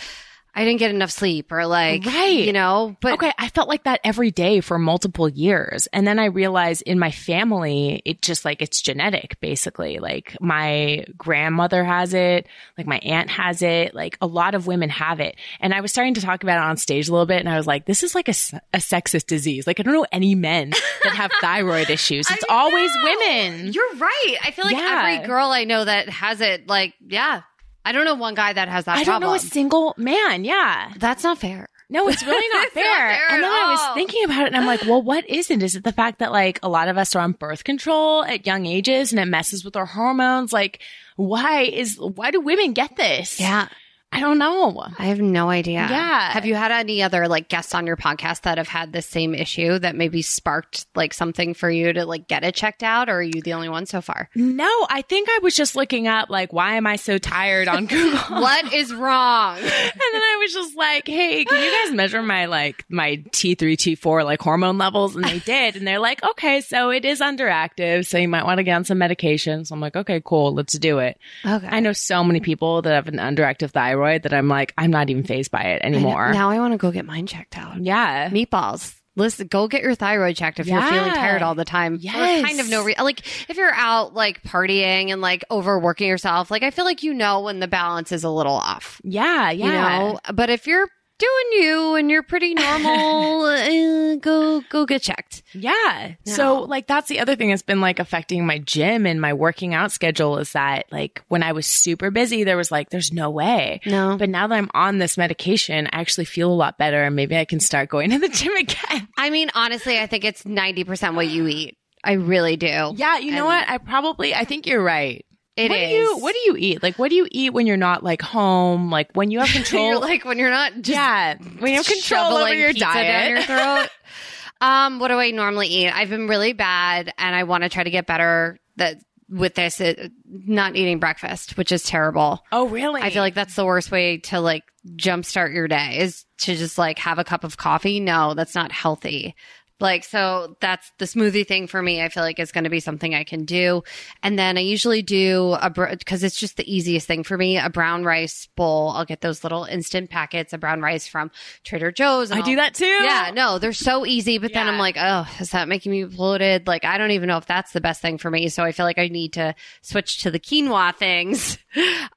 I didn't get enough sleep or like Right. you know, but okay, I felt like that every day for multiple years. And then I realized in my family, it just like it's genetic, basically. Like my grandmother has it, like my aunt has it, like a lot of women have it. And I was starting to talk about it on stage a little bit, and I was like, this is like a, a sexist disease. Like, I don't know any men that have [laughs] thyroid issues. It's always women. You're right. I feel like Yeah. every girl I know that has it, like, yeah. I don't know one guy that has that I don't know a single man. Yeah. That's not fair. No, it's really not [laughs] It's not fair. fair and then I was thinking about it and I'm like, well, what is it? Is it the fact that like a lot of us are on birth control at young ages and it messes with our hormones? Like, why is, why do women get this? Yeah. I don't know. I have no idea. Yeah. Have you had any other like guests on your podcast that have had the same issue that maybe sparked like something for you to like get it checked out or are you the only one so far? No, I think I was just looking up like, why am I so tired on [laughs] Google? what is wrong? [laughs] And then I was just like, hey, can you guys measure my like my T3, T4 like hormone levels? And they [laughs] did. And they're like, okay, so it is underactive. So you might want to get on some medication. So I'm like, okay, cool. Let's do it. Okay. I know so many people that have an underactive thyroid that I'm like, I'm not even fazed by it anymore. Now I want to go get mine checked out. Yeah. Meatballs. Listen, go get your thyroid checked if you're feeling tired all the time. For Yes. kind of no re- like if you're out like partying and like overworking yourself, like I feel like you know when the balance is a little off. Yeah. Yeah. You know, but if you're doing you and you're pretty normal, [laughs] uh, go go get checked. Yeah. No. So like that's the other thing that's been like affecting my gym and my working out schedule is that like when I was super busy, there was like, there's no way. No. But now that I'm on this medication, I actually feel a lot better and maybe I can start going to the [laughs] gym again. I mean, honestly, I think it's 90% what you eat. I really do. Yeah, you know And what? I probably I think you're right. It what is. Do you, what do you eat? Like what do you eat when you're not like home? Like when you have [laughs] control like when you're not just Yeah. When you have control over your diet. down your throat. [laughs] um, what do I normally eat? I've been really bad, and I want to try to get better. That with this, it, not eating breakfast, which is terrible. oh really? I feel like that's the worst way to like jumpstart your day is to just like have a cup of coffee. No, that's not healthy. Like, so that's the smoothie thing for me. I feel like is going to be something I can do. And then I usually do a, because it's just the easiest thing for me, a brown rice bowl. I'll get those little instant packets of brown rice from Trader Joe's. I do I'll- that too. yeah, no, they're so easy, but then I'm like, oh, is that making me bloated? Like, I don't even know if that's the best thing for me. So I feel like I need to switch to the quinoa things. [laughs]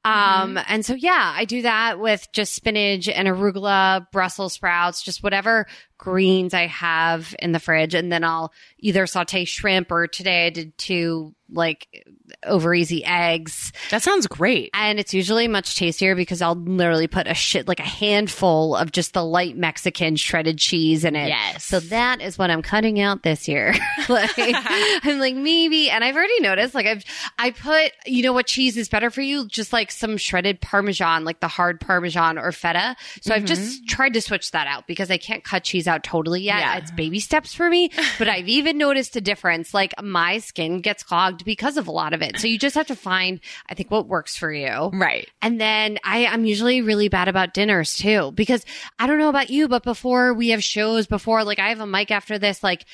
Um, and so yeah, I do that with just spinach and arugula, Brussels sprouts, just whatever greens I have in the fridge. And then I'll either saute shrimp or today I did two like over easy eggs. That sounds great. And it's usually much tastier because I'll literally put a shit, like a handful of just the light Mexican shredded cheese in it. Yes. So that is what I'm cutting out this year. [laughs] like, [laughs] I'm like, maybe, and I've already noticed, like I've, I put, you know what cheese is better for you? Just like some shredded Parmesan, like the hard Parmesan or feta. So I've Mm-hmm. just tried to switch that out because I can't cut cheese out totally yet. Yeah. It's baby steps for me, but I've even noticed a difference. Like my skin gets clogged because of a lot of it. So you just have to find, I think, what works for you. Right. And then I, I'm usually really bad about dinners too, because I don't know about you, but before we have shows, before like I have a mic after this, like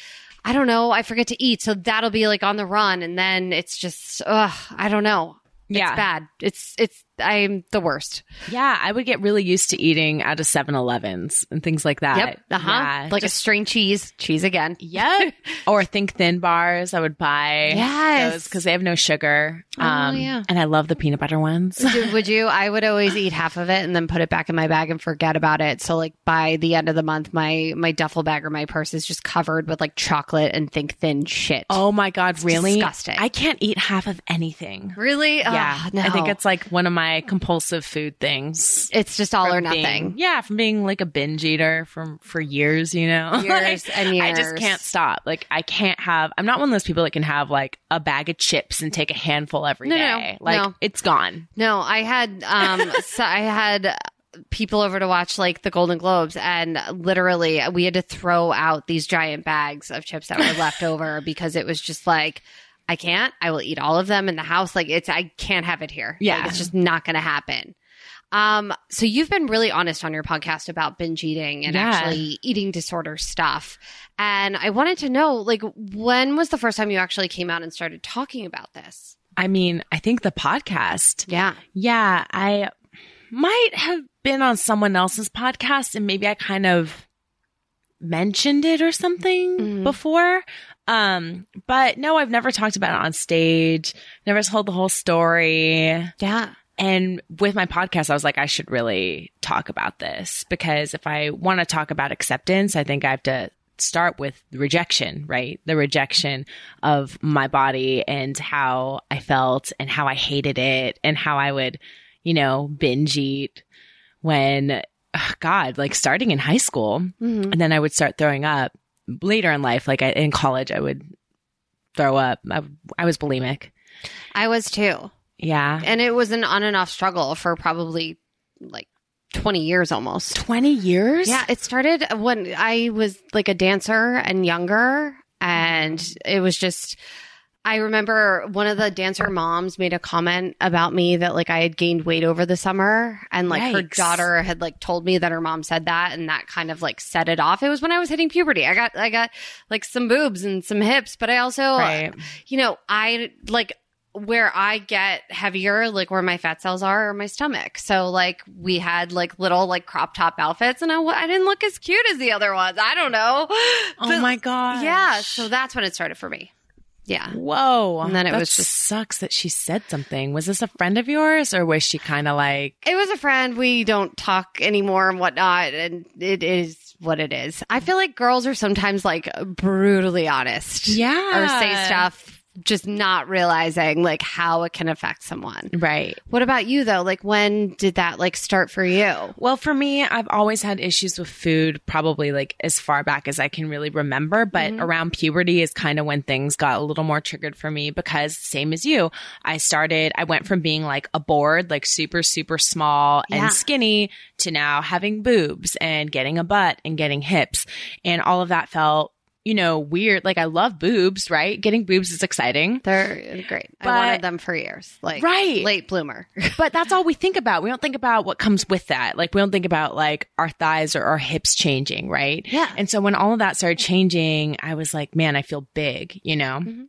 I don't know, I forget to eat. So that'll be like on the run. And then it's just, ugh, I don't know. Yeah. It's bad. It's, it's, I'm the worst. Yeah, I would get really used to eating out of 7-Elevens and things like that. Yep. Uh huh. Yeah, like just- a string cheese, cheese again. Yep. [laughs] or Think Thin bars, I would buy. Yes. because they have no sugar. Um, Oh, yeah. And I love the peanut butter ones. Would you? I would always eat half of it and then put it back in my bag and forget about it. So like by the end of the month, my my duffel bag or my purse is just covered with like chocolate and think thin shit. Oh my God, really? disgusting. I can't eat half of anything. really? Yeah. Ugh, no. I think it's like one of my compulsive food things. it's just all or From being- nothing. yeah, from being like a binge eater from for years, you know. [laughs] Years Like, and I just can't stop. Like I can't have I'm not one of those people that can have like a bag of chips and take a handful every day. No, no, no. Like No. it's gone. No, I had um [laughs] so I had people over to watch like the Golden Globes and literally we had to throw out these giant bags of chips that were left over because it was just like I can't. I will eat all of them in the house. Like it's I can't have it here. Yeah. Like, it's just not going to happen. Um so you've been really honest on your podcast about binge eating and Yeah. actually eating disorder stuff. And I wanted to know like when was the first time you actually came out and started talking about this? I mean, I think the podcast Yeah. Yeah, I might have been on someone else's podcast and maybe I kind of mentioned it or something Mhm. before. Um, but no, I've never talked about it on stage, never told the whole story. Yeah. And with my podcast, I was like, I should really talk about this because if I want to talk about acceptance, I think I have to start with rejection, right? The rejection of my body and how I felt and how I hated it and how I would, you know, binge eat when, ugh, God, like starting in high school. Mhm. And then I would start throwing up later in life. Like I, in college, I would throw up. I, I was bulimic. I was too. Yeah. and it was an on and off struggle for probably like 20 years almost 20 years? yeah it started when i was like a dancer and younger and it was just i remember one of the dancer moms made a comment about me that like i had gained weight over the summer and like her daughter had like told me that her mom said that and that kind of like set it off it was when i was hitting puberty i got i got like some boobs and some hips but i also Right. you know, I like where I get heavier, like where my fat cells are, or my stomach. So like we had like little like crop top outfits, and I, I didn't look as cute as the other ones. I don't know. [gasps] Oh But- my god. Yeah, so that's when it started for me. Yeah. Whoa. And then it That was just- sucks that she said something. Was this a friend of yours or was she kind of like It was a friend. We don't talk anymore and whatnot, and it is what it is. I feel like girls are sometimes like brutally honest. Yeah. Or say stuff just not realizing like how it can affect someone. right? What about you though? Like when did that like start for you? Well, for me, I've always had issues with food, probably like as far back as I can really remember. But Mm-hmm. around puberty is kind of when things got a little more triggered for me because, same as you, I started, I went from being like a board, like super, super small Yeah. and skinny to now having boobs and getting a butt and getting hips. And all of that felt, you know, weird. Like I love boobs, right? Getting boobs is exciting. They're great. I wanted them for years. Like Right. late bloomer. [laughs] but that's all we think about. We don't think about what comes with that. Like we don't think about like our thighs or our hips changing, right? Yeah. And so when all of that started changing, I was like, man, I feel big, you know? Mhm.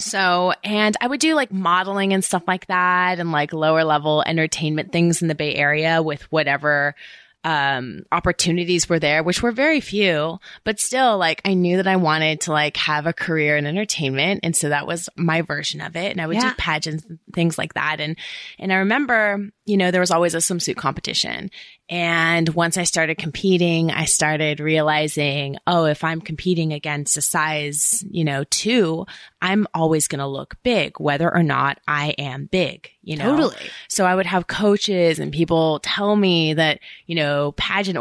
So, and I would do like modeling and stuff like that and like lower level entertainment things in the Bay Area with whatever um opportunities were there which were very few but still like I knew that I wanted to like have a career in entertainment. And so that was my version of it. And I would Yeah. do pageants and things like that. And and I remember you know there was always a swimsuit competition and once I started competing I started realizing oh if I'm competing against a size you know 2 I'm always going to look big whether or not I am big you know Totally. so I would have coaches and people tell me that, you know, pageant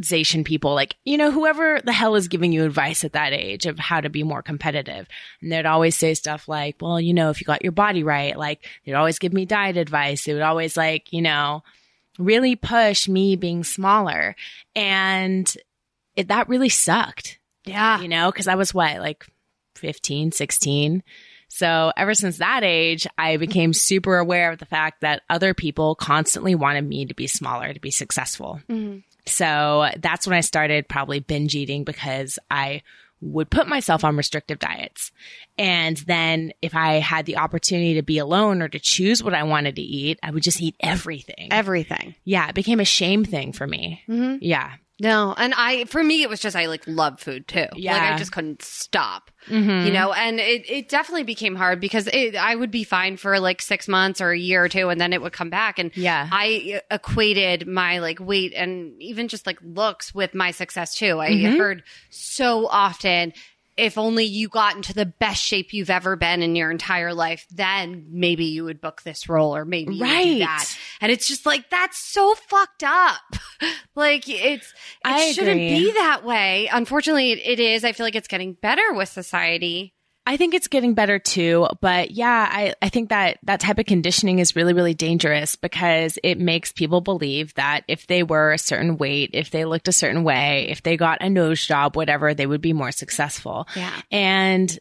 organization people, like, you know, whoever the hell is giving you advice at that age of how to be more competitive. And they'd always say stuff like, well, you know, if you got your body right, like they'd always give me diet advice. They would always like, you know, really push me being smaller. And it, that really sucked Yeah. you know, because I was what, like 15, 16. So ever since that age, I became super aware of the fact that other people constantly wanted me to be smaller, to be successful. Mhm. So that's when I started probably binge eating because I would put myself on restrictive diets. And then if I had the opportunity to be alone or to choose what I wanted to eat, I would just eat everything. Everything. yeah, it became a shame thing for me. Mm-hmm. Yeah. No, and I for me it was just I like love food too. Like Yeah. I just couldn't stop. Mhm. You know, and it, it definitely became hard because it, I would be fine for like six months or a year or two, and then it would come back. And Yeah. I equated my like weight and even just like looks with my success too. I Mm-hmm. heard so often. If only you got into the best shape you've ever been in your entire life, then maybe you would book this role or maybe you would do Right. that. And it's just like that's so fucked up. [laughs] like it's it I shouldn't agree. be that way. Unfortunately, it, it is. I feel like it's getting better with society. I think it's getting better too, but yeah, I, I think that that type of conditioning is really, really dangerous because it makes people believe that if they were a certain weight, if they looked a certain way, if they got a nose job, whatever, they would be more successful. Yeah. And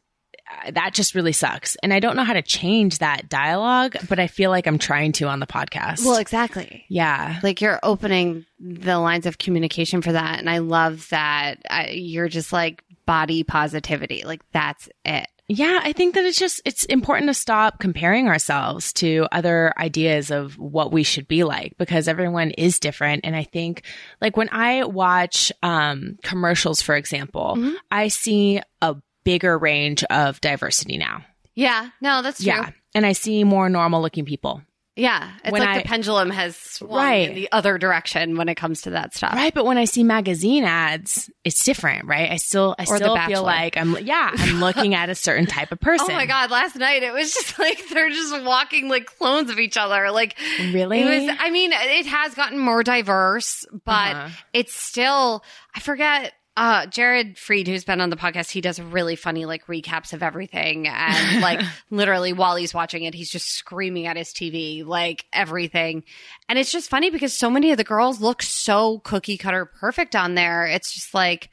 uh, that just really sucks. And I don't know how to change that dialogue, but I feel like I'm trying to on the podcast. Well, exactly. yeah. Like you're opening the lines of communication for that, and I love that uh, you're just like body positivity. Like that's it. Yeah, I think that it's just it's important to stop comparing ourselves to other ideas of what we should be like because everyone is different and I think like when I watch um commercials for example, Mm-hmm. I see a bigger range of diversity now. Yeah. No, that's true. Yeah. And I see more normal looking people. Yeah. It's When like I- the pendulum has swung Right. in the other direction when it comes to that stuff. Right, but when I see magazine ads, it's different, right? I still I Or still feel like I'm yeah, I'm looking at a certain type of person. [laughs] Oh my god! Last night it was just [laughs] like they're just walking like clones of each other. Like Really? it was. I mean, it has gotten more diverse, but Uh-huh. it's still. I forget. Uh, Jared Freid, who's been on the podcast, he does really funny like recaps of everything, and [laughs] like literally while he's watching it, he's just screaming at his TV like everything, and it's just funny because so many of the girls look so cookie cutter perfect on there. It's just like.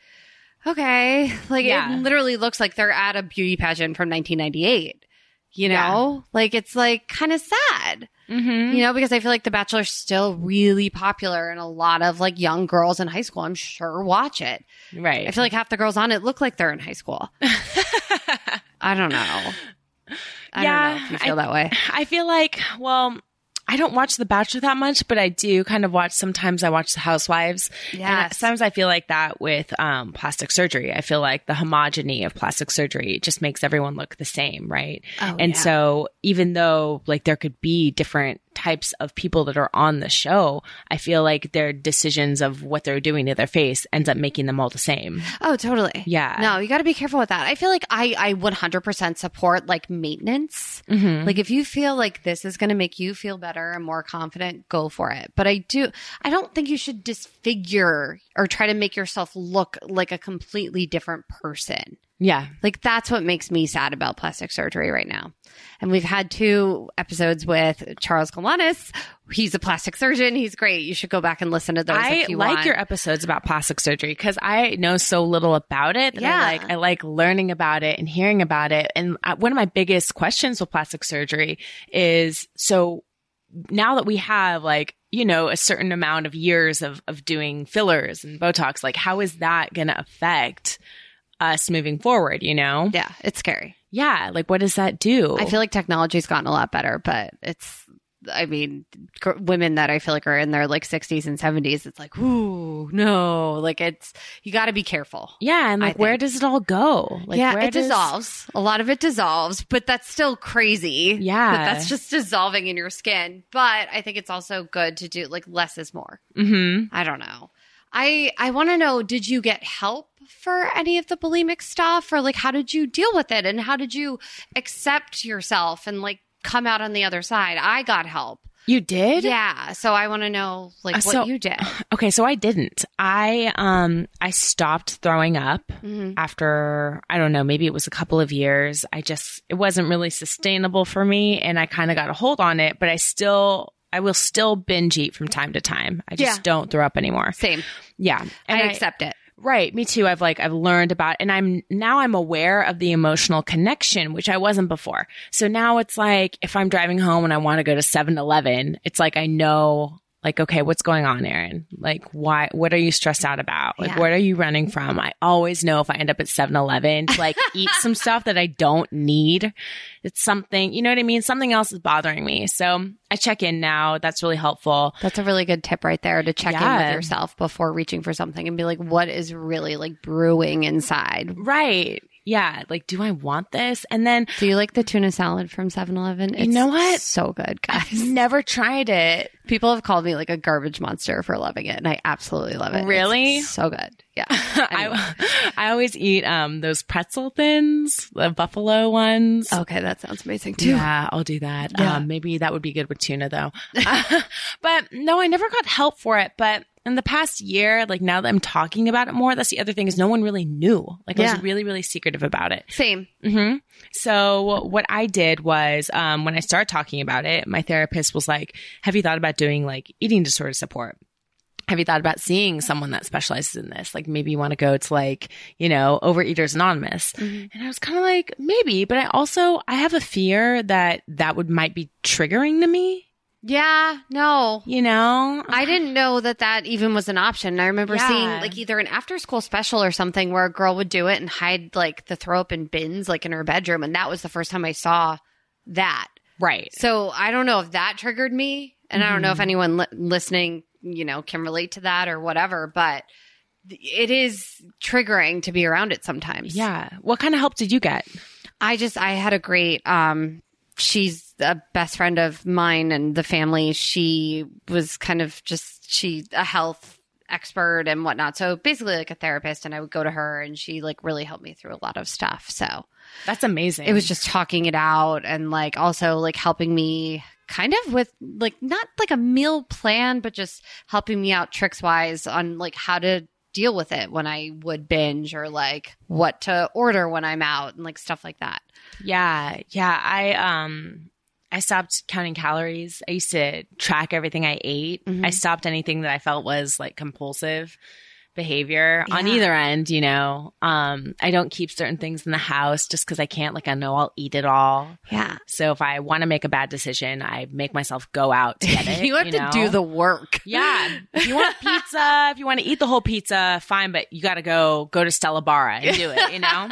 Okay. Like Yeah. it literally looks like they're at a beauty pageant from 1998. You know? Like it's like kind of sad. Mhm. You know, because I feel like The Bachelor's still really popular and a lot of like young girls in high school, I'm sure, watch it. Right. I feel like half the girls on it look like they're in high school. [laughs] I don't know. I Yeah, don't know if you feel that way. I feel like, well, I don't watch The Bachelor that much, but I do kind of watch. Sometimes I watch The Housewives. Yeah. Sometimes I feel like that with um, plastic surgery. I feel like the homogeny of plastic surgery just makes everyone look the same, right? Oh, and yeah. so even though like there could be different types of people that are on the show, I feel like their decisions of what they're doing to their face ends up making them all the same. Oh, totally. Yeah. No, you got to be careful with that. I feel like I, I 100% support like maintenance. Mm-hmm. Like if you feel like this is going to make you feel better and more confident, go for it. But I do, I don't think you should disfigure or try to make yourself look like a completely different person. Yeah. Like that's what makes me sad about plastic surgery right now. And we've had two episodes with Charles Galanis. He's a plastic surgeon. He's great. You should go back and listen to those. I if you like want. your episodes about plastic surgery because I know so little about it. That Yeah. I like I like learning about it and hearing about it. And uh, one of my biggest questions with plastic surgery is so now that we have like you know a certain amount of years of of doing fillers and Botox, like how is that going to affect us moving forward? You know? yeah, it's scary. Yeah. Like what does that do? I feel like technology's gotten a lot better, but it's, I mean, gr- women that I feel like are in their like 60s and 70s, it's like, ooh, no, like it's, you got to be careful. yeah. And like where does it all go? Like yeah, it does- dissolves. A lot of it dissolves, but that's still crazy. Yeah. That that's just dissolving in your skin. But I think it's also good to do like less is more. Mhm. I don't know. I I want to know did you get help for any of the bulimic stuff or like how did you deal with it and how did you accept yourself and like come out on the other side? I got help. You did? Yeah, so I want to know like what so- you did. [sighs] Okay, so I didn't. I um I stopped throwing up Mhm. after I don't know, maybe it was a couple of years. I just it wasn't really sustainable for me and I kind of got a hold on it, but I still I will still binge eat from time to time. I just Yeah. don't throw up anymore. Same. Yeah. And I accept it. Right, me too. I've like I've learned about and I'm now I'm aware of the emotional connection which I wasn't before. So now it's like if I'm driving home and I want to go to 7-Eleven, it's like I know like, okay, what's going on, Erin? Like, why, what are you stressed out about? Like, Yeah. what are you running from? I always know if I end up at 7 Eleven to like [laughs] eat some stuff that I don't need, it's something, you know what I mean? Something else is bothering me. So I check in now. That's really helpful. That's a really good tip right there to check in with yourself before reaching for something and be like, what is really like brewing inside? Right. Yeah. Like, do I want this? And then Do you like the tuna salad from 7 Eleven? You know what? So good, guys. I've never tried it. People have called me like a garbage monster for loving it, and I absolutely love it. It's Really? so good. Yeah. [laughs] Anyway. I, [laughs] I always eat um those pretzel thins, the buffalo ones. okay, that sounds amazing too. Yeah, I'll do that. Yeah. Um, maybe that would be good with tuna though. [laughs] but no, I never got help for it. But in the past year, like now that I'm talking about it more, that's the other thing is no one really knew. Like I was really, really secretive about it. Same. hmm So what I did was, um, when I started talking about it, my therapist was like, "Have you thought about doing like eating disorder support?" Have you thought about seeing someone that specializes in this? Like maybe you want to go to like, you know, Overeaters Anonymous. And I was kind of like, maybe, but I also, I have a fear that that would might be triggering to me, Yeah. No. you know? I didn't know that that even was an option. I remember Yeah. seeing like either an after school special or something where a girl would do it and hide like the throw up in bins like in her bedroom. And that was the first time I saw that. right. So I don't know if that triggered me. And I don't Mm-hmm. know if anyone li- listening, you know, can relate to that or whatever, but it is triggering to be around it sometimes. Yeah. What kind of help did you get? I just I had a great um she's a best friend of mine and the family. She was kind of just she a health expert and whatnot. So basically like a therapist and I would go to her and she like really helped me through a lot of stuff. So That's amazing. it was just talking it out and like also like helping me kind of with like not like a meal plan, but just helping me out tricks wise on like how to deal with it when I would binge or like what to order when I'm out and like stuff like that. Yeah, yeah. I um I stopped counting calories. I used to track everything I ate. Mhm. I stopped anything that I felt was like compulsive behavior on either end, you know. Um I don't keep certain things in the house just cuz I can't like I know I'll eat it all. Yeah. So if I want to make a bad decision, I make myself go out to get [laughs] it. you have to know? do the work. [laughs] Yeah. If you want pizza, [laughs] if you want to eat the whole pizza, fine, but you got to go go to Stella Barra and do it, you know?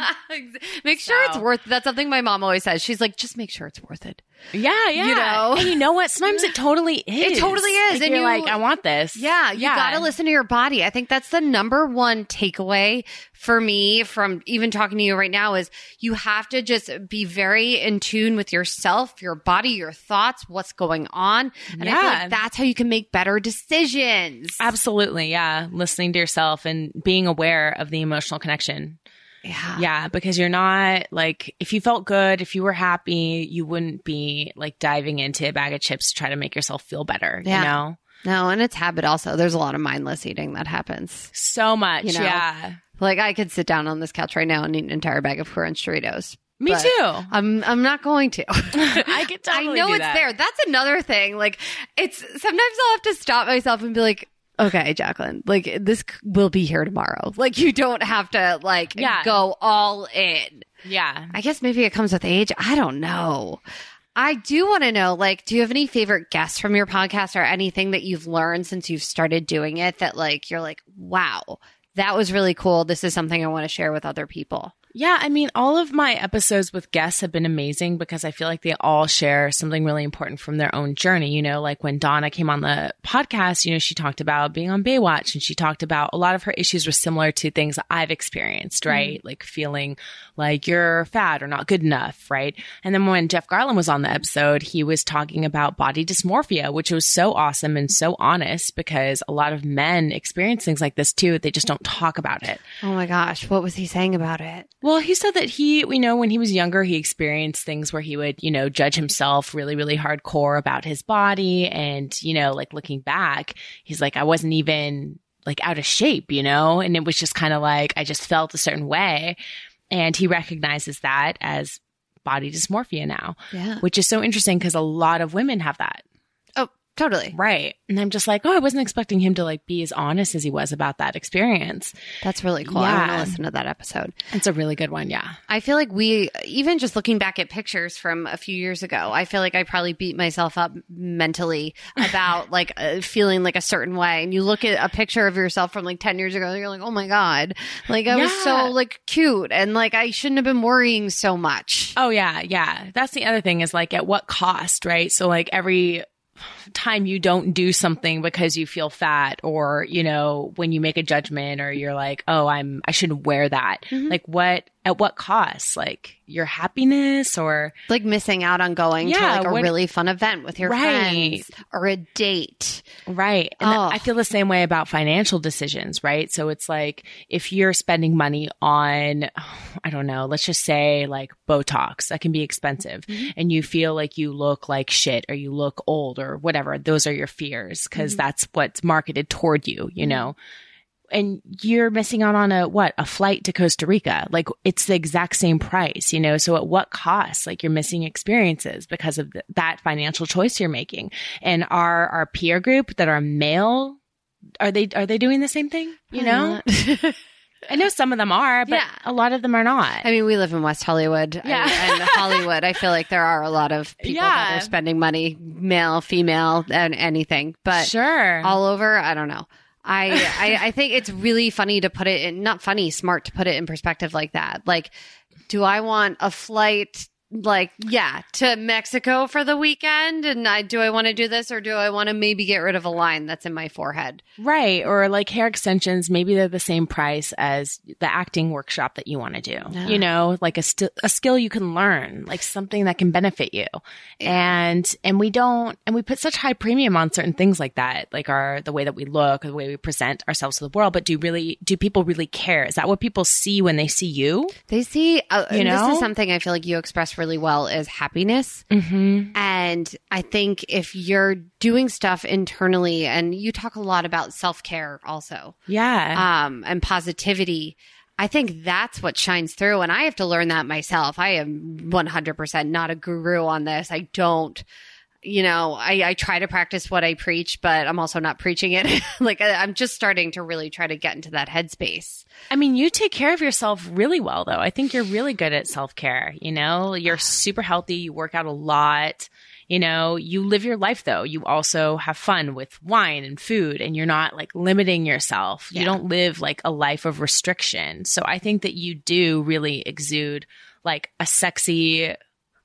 make sure it's So- worth That's something my mom always says. She's like, just make sure it's worth it. Yeah, yeah. You know? and you know what? Sometimes it totally [laughs] is. It totally is, Like, and you're you- like, I want this. Yeah, you got to listen to your body. I think that's the number one takeaway for me from even talking to you right now is you have to just be very in tune with yourself, your body, your thoughts, what's going on. And I feel like that's how you can make better decisions. Absolutely, yeah. Listening to yourself and being aware of the emotional connection. Yeah. Yeah, because you're not like if you felt good, if you were happy, you wouldn't be like diving into a bag of chips to try to make yourself feel better. Yeah. You know, No, and it's habit also. There's a lot of mindless eating that happens. so much. You know? Yeah, Like I could sit down on this couch right now and eat an entire bag of Crunch Doritos. me But too. I'm I'm not going to. [laughs] I could [laughs] I know it's that. there. That's another thing. Like it's sometimes I'll have to stop myself and be like, okay, Jacqueline, like this will be here tomorrow. Like you don't have to like Yeah. go all in. Yeah. I guess maybe it comes with age. I don't know. I do want to know, like, do you have any favorite guests from your podcast or anything that you've learned since you've started doing it that like you're like, wow, that was really cool. This is something I want to share with other people. Yeah, I mean, all of my episodes with guests have been amazing because I feel like they all share something really important from their own journey. You know, like when Donna came on the podcast, you know, she talked about being on Baywatch and she talked about a lot of her issues were similar to things I've experienced, mm-hmm. right? Like feeling like you're fat or not good enough, right? And then when Jeff Garlin was on the episode, he was talking about body dysmorphia, which was so awesome and so honest because a lot of men experience things like this too. They just don't talk about it. Oh my gosh, what was he saying about it? Well, he said that he, you know, when he was younger, he experienced things where he would, you know, judge himself really, really hardcore about his body. And, you know, like looking back, he's like, I wasn't even like out of shape, you know? And it was just kind of like, I just felt a certain way. And he recognizes that as body dysmorphia now, Yeah. which is so interesting because a lot of women have that. Totally. Right. And I'm just like, oh, I wasn't expecting him to like be as honest as he was about that experience. That's really cool. I want Yeah. to listen to that episode. It's a really good one. Yeah. I feel like we, even just looking back at pictures from a few years ago, I feel like I probably beat myself up mentally about [laughs] like uh, feeling like a certain way. And you look at a picture of yourself from like 10 years ago, and you're like, oh my God, like I was so like cute and like I shouldn't have been worrying so much. Oh yeah, yeah. That's the other thing is like at what cost, right? So like every time you don't do something because you feel fat or, you know, when you make a judgment or you're like, "Oh, I'm I shouldn't wear that." Mm-hmm. Like what at what cost? Like your happiness or Like missing out on going to like a what- really fun event with your Right. friends or a date. Right. And Oh. I feel the same way about financial decisions, right? So it's like if you're spending money on, I don't know, let's just say like Botox, that can be expensive, and you feel like you look like shit or you look old or whatever, those are your fears because mm-hmm. that's what's marketed toward you, you mm-hmm. know? And you're missing out on a what a flight to Costa Rica. Like it's the exact same price, you know. So at what cost? Like you're missing experiences because of th- that financial choice you're making and our our peer group that are male are they are they doing the same thing you know [laughs] i know some of them are but Yeah. a lot of them are not I mean, we live in West Hollywood Yeah. and Hollywood. I feel like there are a lot of people that are spending money, male, female, and anything. But sure all over, I don't know. I, I I think it's really funny to put it in not funny, smart to put it in perspective like that. Like, do I want a flight like yeah to Mexico for the weekend and I do I want to do this or do I want to maybe get rid of a line that's in my forehead? right or like hair extensions maybe they're the same price as the acting workshop that you want to do. Yeah. you know like a, st- a skill you can learn like something that can benefit you. And and we don't and we put such high premium on certain things like that like our the way that we look the way we present ourselves to the world. But do really do people really care? Is that what people see when they see you? They see, uh, You know this is something I feel like you express really well is happiness. mm-hmm. And I think if you're doing stuff internally, and you talk a lot about self care also, yeah um, and positivity. I think that's what shines through. And I have to learn that myself. I am 100% not a guru on this. I don't, you know, I, I try to practice what I preach, but I'm also not preaching it. [laughs] like I, I'm just starting to really try to get into that headspace. I mean, you take care of yourself really well, though. I think you're really good at self care. You know, you're super healthy. You work out a lot. You know, you live your life, though. You also have fun with wine and food, and you're not like limiting yourself. Yeah. You don't live like a life of restriction. So I think that you do really exude like a sexy,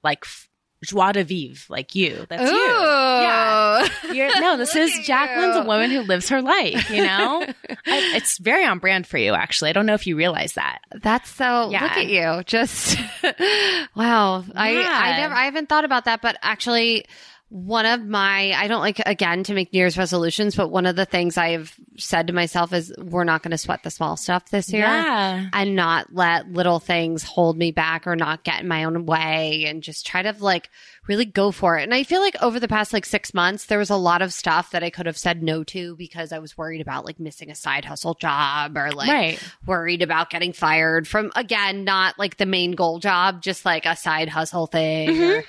like f- joie de vivre, like you. That's you. Yeah. You're, no, this [laughs] is Jacqueline's a woman who lives her life, you know? [laughs] I, it's very on brand for you, actually. I don't know if you realize that. That's so. Yeah. Look at you. Just [laughs] wow. I I never. I haven't thought about that, but actually. One of my, I don't like again to make New Year's resolutions, but one of the things I've said to myself is we're not going to sweat the small stuff this year Yeah. and not let little things hold me back or not get in my own way and just try to like really go for it. And I feel like over the past like six months, there was a lot of stuff that I could have said no to because I was worried about like missing a side hustle job or like Right. worried about getting fired from again not like the main goal job just like a side hustle thing Mm-hmm. or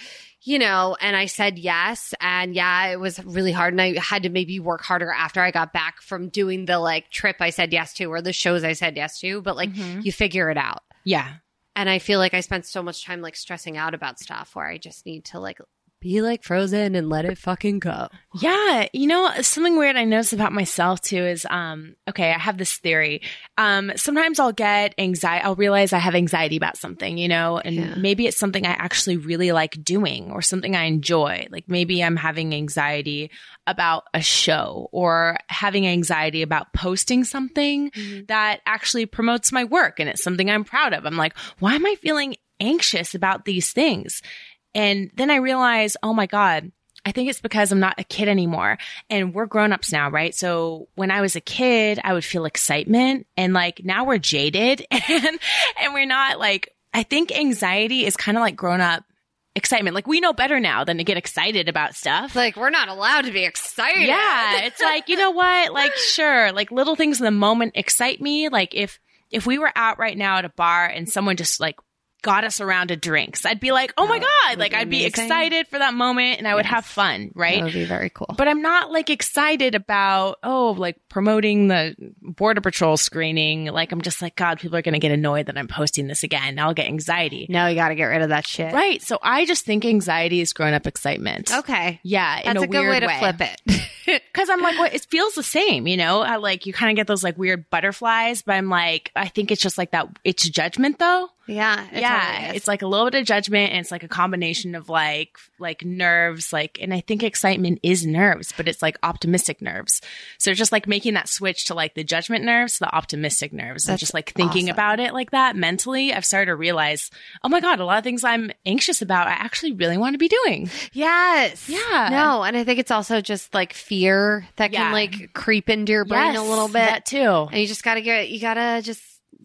you know and i said yes and yeah it was really hard and i had to maybe work harder after i got back from doing the like trip i said yes to or the shows i said yes to but like Mhm. you figure it out Yeah. and i feel like i spent so much time like stressing out about stuff where i just need to like be like frozen and let it fucking go Yeah. You know, something weird I notice about myself too is, um, okay, I have this theory. Um, sometimes I'll get anxiety. I'll realize I have anxiety about something, you know, and Yeah. maybe it's something I actually really like doing or something I enjoy. Like maybe I'm having anxiety about a show or having anxiety about posting something that actually promotes my work and it's something I'm proud of. I'm like, why am I feeling anxious about these things? And then I realize, oh my God, I think it's because I'm not a kid anymore and we're grown ups now, right? So when I was a kid, I would feel excitement and like now we're jaded [laughs] and, and we're not like, I think anxiety is kind of like grown up excitement. Like we know better now than to get excited about stuff. like we're not allowed to be excited Yeah, [laughs] it's like, you know what? Like sure, like little things in the moment excite me. Like if if we were out right now at a bar and someone just like got us around to drinks. I'd be like, oh my That God. Like be I'd be excited for that moment and I would Yes. have fun, right? That would be very cool. But I'm not like excited about, oh, like promoting the Border Patrol screening. Like I'm just like, God, people are going to get annoyed that I'm posting this again. I'll get anxiety. no, you got to get rid of that shit. Right. So I just think anxiety is grown up excitement. Okay. Yeah. in That's a, a, good way to flip it. [laughs] Because I'm like, what? It feels the same, you know? I, like you kind of get those like weird butterflies, but I'm like, I think it's just like that. It's judgment though. Yeah. It yeah, totally it's like a little bit of judgment, and it's like a combination of like like nerves, like, and I think excitement is nerves, but it's like optimistic nerves. So just like making that switch to like the judgment nerves, the optimistic nerves, and just like thinking awesome. about it like that mentally. I've started to realize, oh my god, a lot of things I'm anxious about, I actually really want to be doing. Yes. Yeah. No, and I think it's also just like fear that Yeah. can like creep into your brain a little bit. that too. and you just got to get you got to just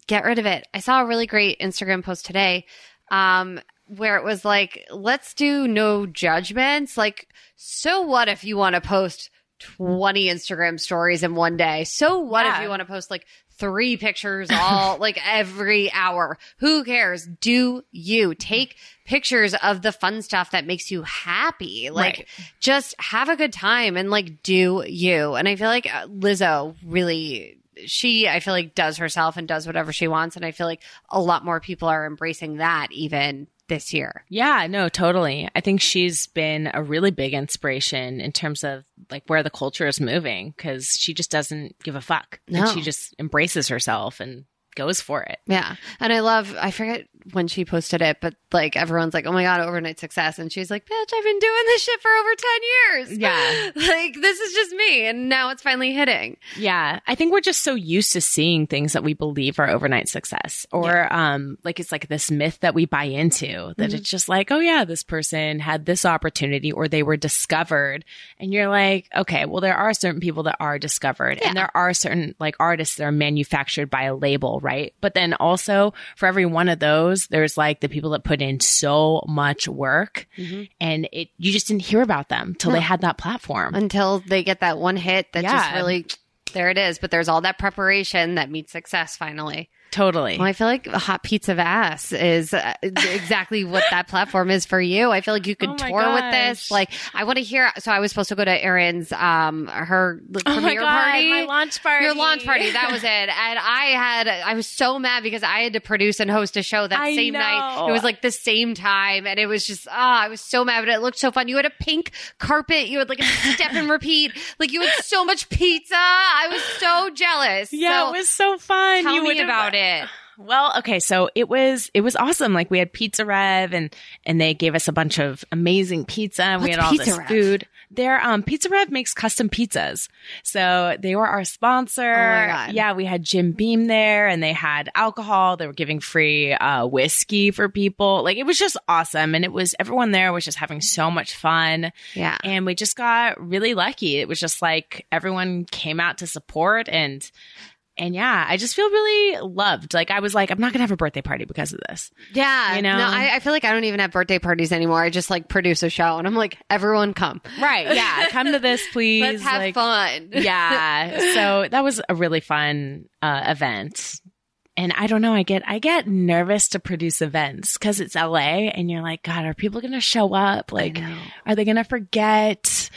get rid of it. I saw a really great Instagram post today um where it was like let's do no judgments. Like so what if you want to post 20 Instagram stories in one day? So what if you want to post like three pictures all [laughs] like every hour? Who cares? Do you take pictures of the fun stuff that makes you happy? Like Right. just have a good time and like do you. And I feel like uh, Lizzo really she I feel like does herself and does whatever she wants and I feel like a lot more people are embracing that even this year. Yeah, no, totally. I think she's been a really big inspiration in terms of like where the culture is moving because she just doesn't give a fuck. No. And she just embraces herself and goes for it. Yeah. And I love I forget when she posted it, but like everyone's like, "Oh my god, overnight success." And she's like, "Bitch, I've been doing this shit for over 10 years." Yeah. [laughs] like this is just me and now it's finally hitting. Yeah. I think we're just so used to seeing things that we believe are overnight success or um like it's like this myth that we buy into that it's just like, oh yeah, this person had this opportunity or they were discovered and you're like, okay, well there are certain people that are discovered and there are certain like artists that are manufactured by a label, right? But then also for every one of those, there's like the people that put in so much work mm-hmm. and it you just didn't hear about them till they had that platform. Until they get that one hit that just really there it is, but there's all that preparation that meets success finally. Totally. Well, I feel like hot pizza of ass is uh, exactly what that [laughs] platform is for you. I feel like you could Oh tour with this. Like, I want to hear. So I was supposed to go to Erin's, um, her like, Oh premiere God, party, my launch party. Your launch party. That was [laughs] it. And I had, I was so mad because I had to produce and host a show that I same night. It was like the same time, and it was just, ah, I was so mad. But it looked so fun. You had a pink carpet. You had like a step and repeat. [laughs] Like you had so much pizza. I was so jealous. Yeah, So it was so fun. Tell You me about it. [sighs] Well, okay, so it was it was awesome. Like we had Pizza Rev and and they gave us a bunch of amazing pizza. and we had all Pizza this Rev? food. Their um Pizza Rev makes custom pizzas. So they were our sponsor. Oh my God. Yeah, we had Jim Beam there and they had alcohol. They were giving free uh whiskey for people. Like it was just awesome and it was everyone there was just having so much fun. Yeah. And we just got really lucky. It was just like everyone came out to support and and yeah, I just feel really loved. Like I was like, I'm not gonna have a birthday party because of this. Yeah, You know? No, I, I feel like I don't even have birthday parties anymore. I just like produce a show, and I'm like, everyone come, Right. Yeah. [laughs] Come to this, please. let's have Like, fun. [laughs] Yeah. So that was a really fun uh, event. And I don't know, I get I get nervous to produce events because it's LA and you're like, God, are people gonna show up? Like, are they gonna forget?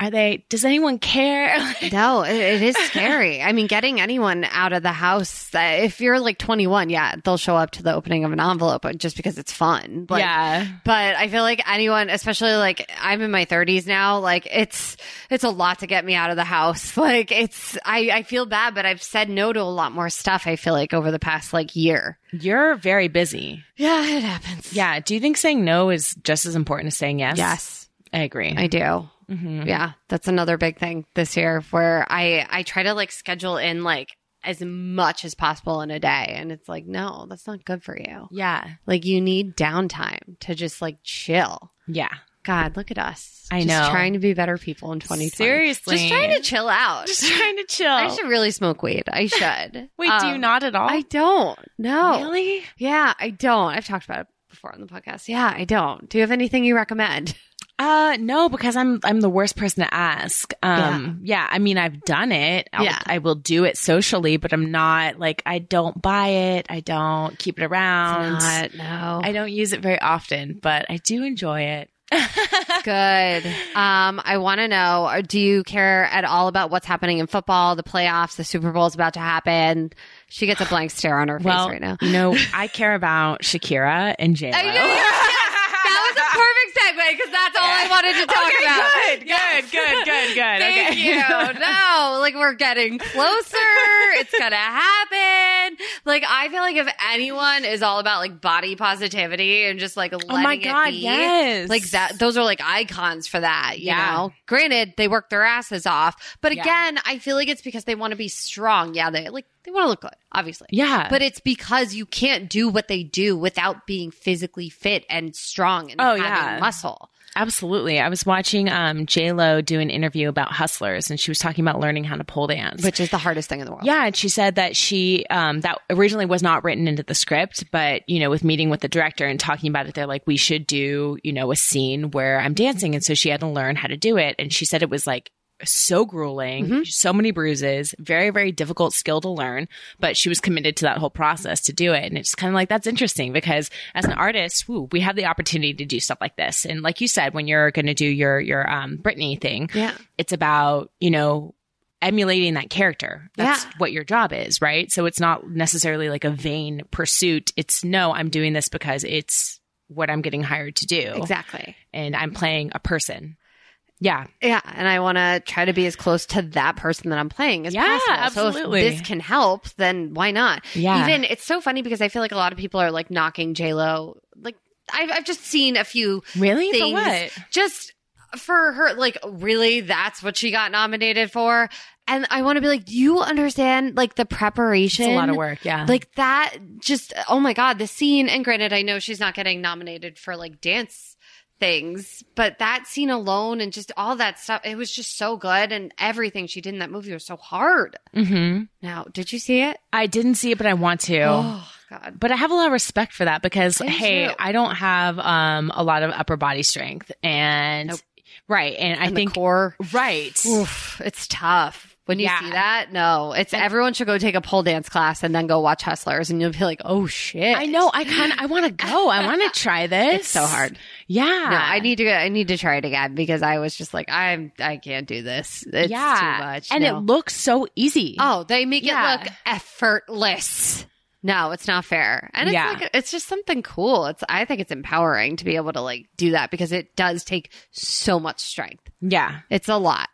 Are they does anyone care? [laughs] No, it, it is scary. I mean, getting anyone out of the house, uh, if you're like 21, yeah, they'll show up to the opening of an envelope uh, just because it's fun. Like, yeah. But I feel like anyone, especially like I'm in my 30s now, like it's it's a lot to get me out of the house. [laughs] Like it's I I feel bad, but I've said no to a lot more stuff. I feel like over the past like year. You're very busy. Yeah, it happens. Yeah. Do you think saying no is just as important as saying yes? Yes. I agree. I do. Mhm. Yeah, that's another big thing this year where I I try to like schedule in like as much as possible in a day and it's like no, that's not good for you. Yeah. Like you need downtime to just like chill. Yeah. God, look at us. I Just know. trying to be better people in 2020. Seriously. Just trying to chill out. Just trying to chill. I should really smoke weed. I should. [laughs] Wait, do you Um, not at all? I don't. No. Really? Yeah, I don't. I've talked about it before on the podcast. Yeah, I don't. Do you have anything you recommend? [laughs] Uh, no, because I'm I'm the worst person to ask. Um, yeah, I mean, I've done it. I'll, Yeah. I will do it socially, but I'm not like I don't buy it. I don't keep it around. Not, no. I don't use it very often, but I do enjoy it. [laughs] Good. Um, I want to know: uh, Do you care at all about what's happening in football, the playoffs, the Super Bowl is about to happen? She gets a blank stare on her face right now. you know, I care about Shakira and J Lo. [laughs] I know, yes, that was a perfect segue because that's all I wanted to talk about. Good, good, good, good, [laughs] good. Thank okay. you. [laughs] No, like we're getting closer. it's gonna happen. Like I feel like if anyone is all about like body positivity and just like oh letting Oh my it God, be, yes. like that. Those are like icons for that. You Yeah. know, granted they work their asses off, but Yeah. again, I feel like it's because they want to be strong. Yeah, they like they want to look good, obviously. Yeah. But it's because you can't do what they do without being physically fit and strong and Oh, having yeah. muscle. Absolutely. I was watching um, J Lo do an interview about hustlers, and she was talking about learning how to pole dance. Which is the hardest thing in the world. yeah, and she said that she um, that originally was not written into the script, but you know, with meeting with the director and talking about it, they're like, we should do you know a scene where I'm dancing, and so she had to learn how to do it, and she said it was like so grueling, so many bruises, very very difficult skill to learn, but she was committed to that whole process to do it, and it's kind of like that's interesting because as an artist, woo, we have the opportunity to do stuff like this, and like you said, when you're going to do your your um, Britney thing, Yeah. it's about you know emulating that character. That's Yeah. what your job is right? So it's not necessarily like a vain pursuit. It's no i'm doing this because it's what i'm getting hired to do. Exactly. and i'm playing a person yeah Yeah, and I want to try to be as close to that person that I'm playing as Yeah, possible. So absolutely. if this can help, then why not? Yeah. Even it's so funny because I feel like a lot of people are like knocking J Lo. Like I've I've just seen a few really things for what just for her. Like really, that's what she got nominated for. And I want to be like, do you understand like the preparation? it's a lot of work yeah Like that, just oh my god, the scene. And granted, I know she's not getting nominated for like dance things, but that scene alone and just all that stuff, it was just so good. And everything she did in that movie was so hard. Mm-hmm. Now, did you see it? i didn't see it but i want to Oh god, but I have a lot of respect for that because I hey. I don't have um a lot of upper body strength and Nope. right and I and think the core. right Oof, it's tough. When you Yeah. see that, no, it's everyone should go take a pole dance class and then go watch Hustlers, and you'll be like, "Oh shit!" I know I kind of I want to go I want to [laughs] try this It's so hard. yeah No, I need to. I need to try it again because I was just like, I'm. I can't do this. It's yeah. too much. And No. it looks so easy. oh, they make Yeah. it look effortless. No, it's not fair. And it's Yeah. like it's just something cool. It's. I think it's empowering to be able to like do that because it does take so much strength. yeah. It's a lot.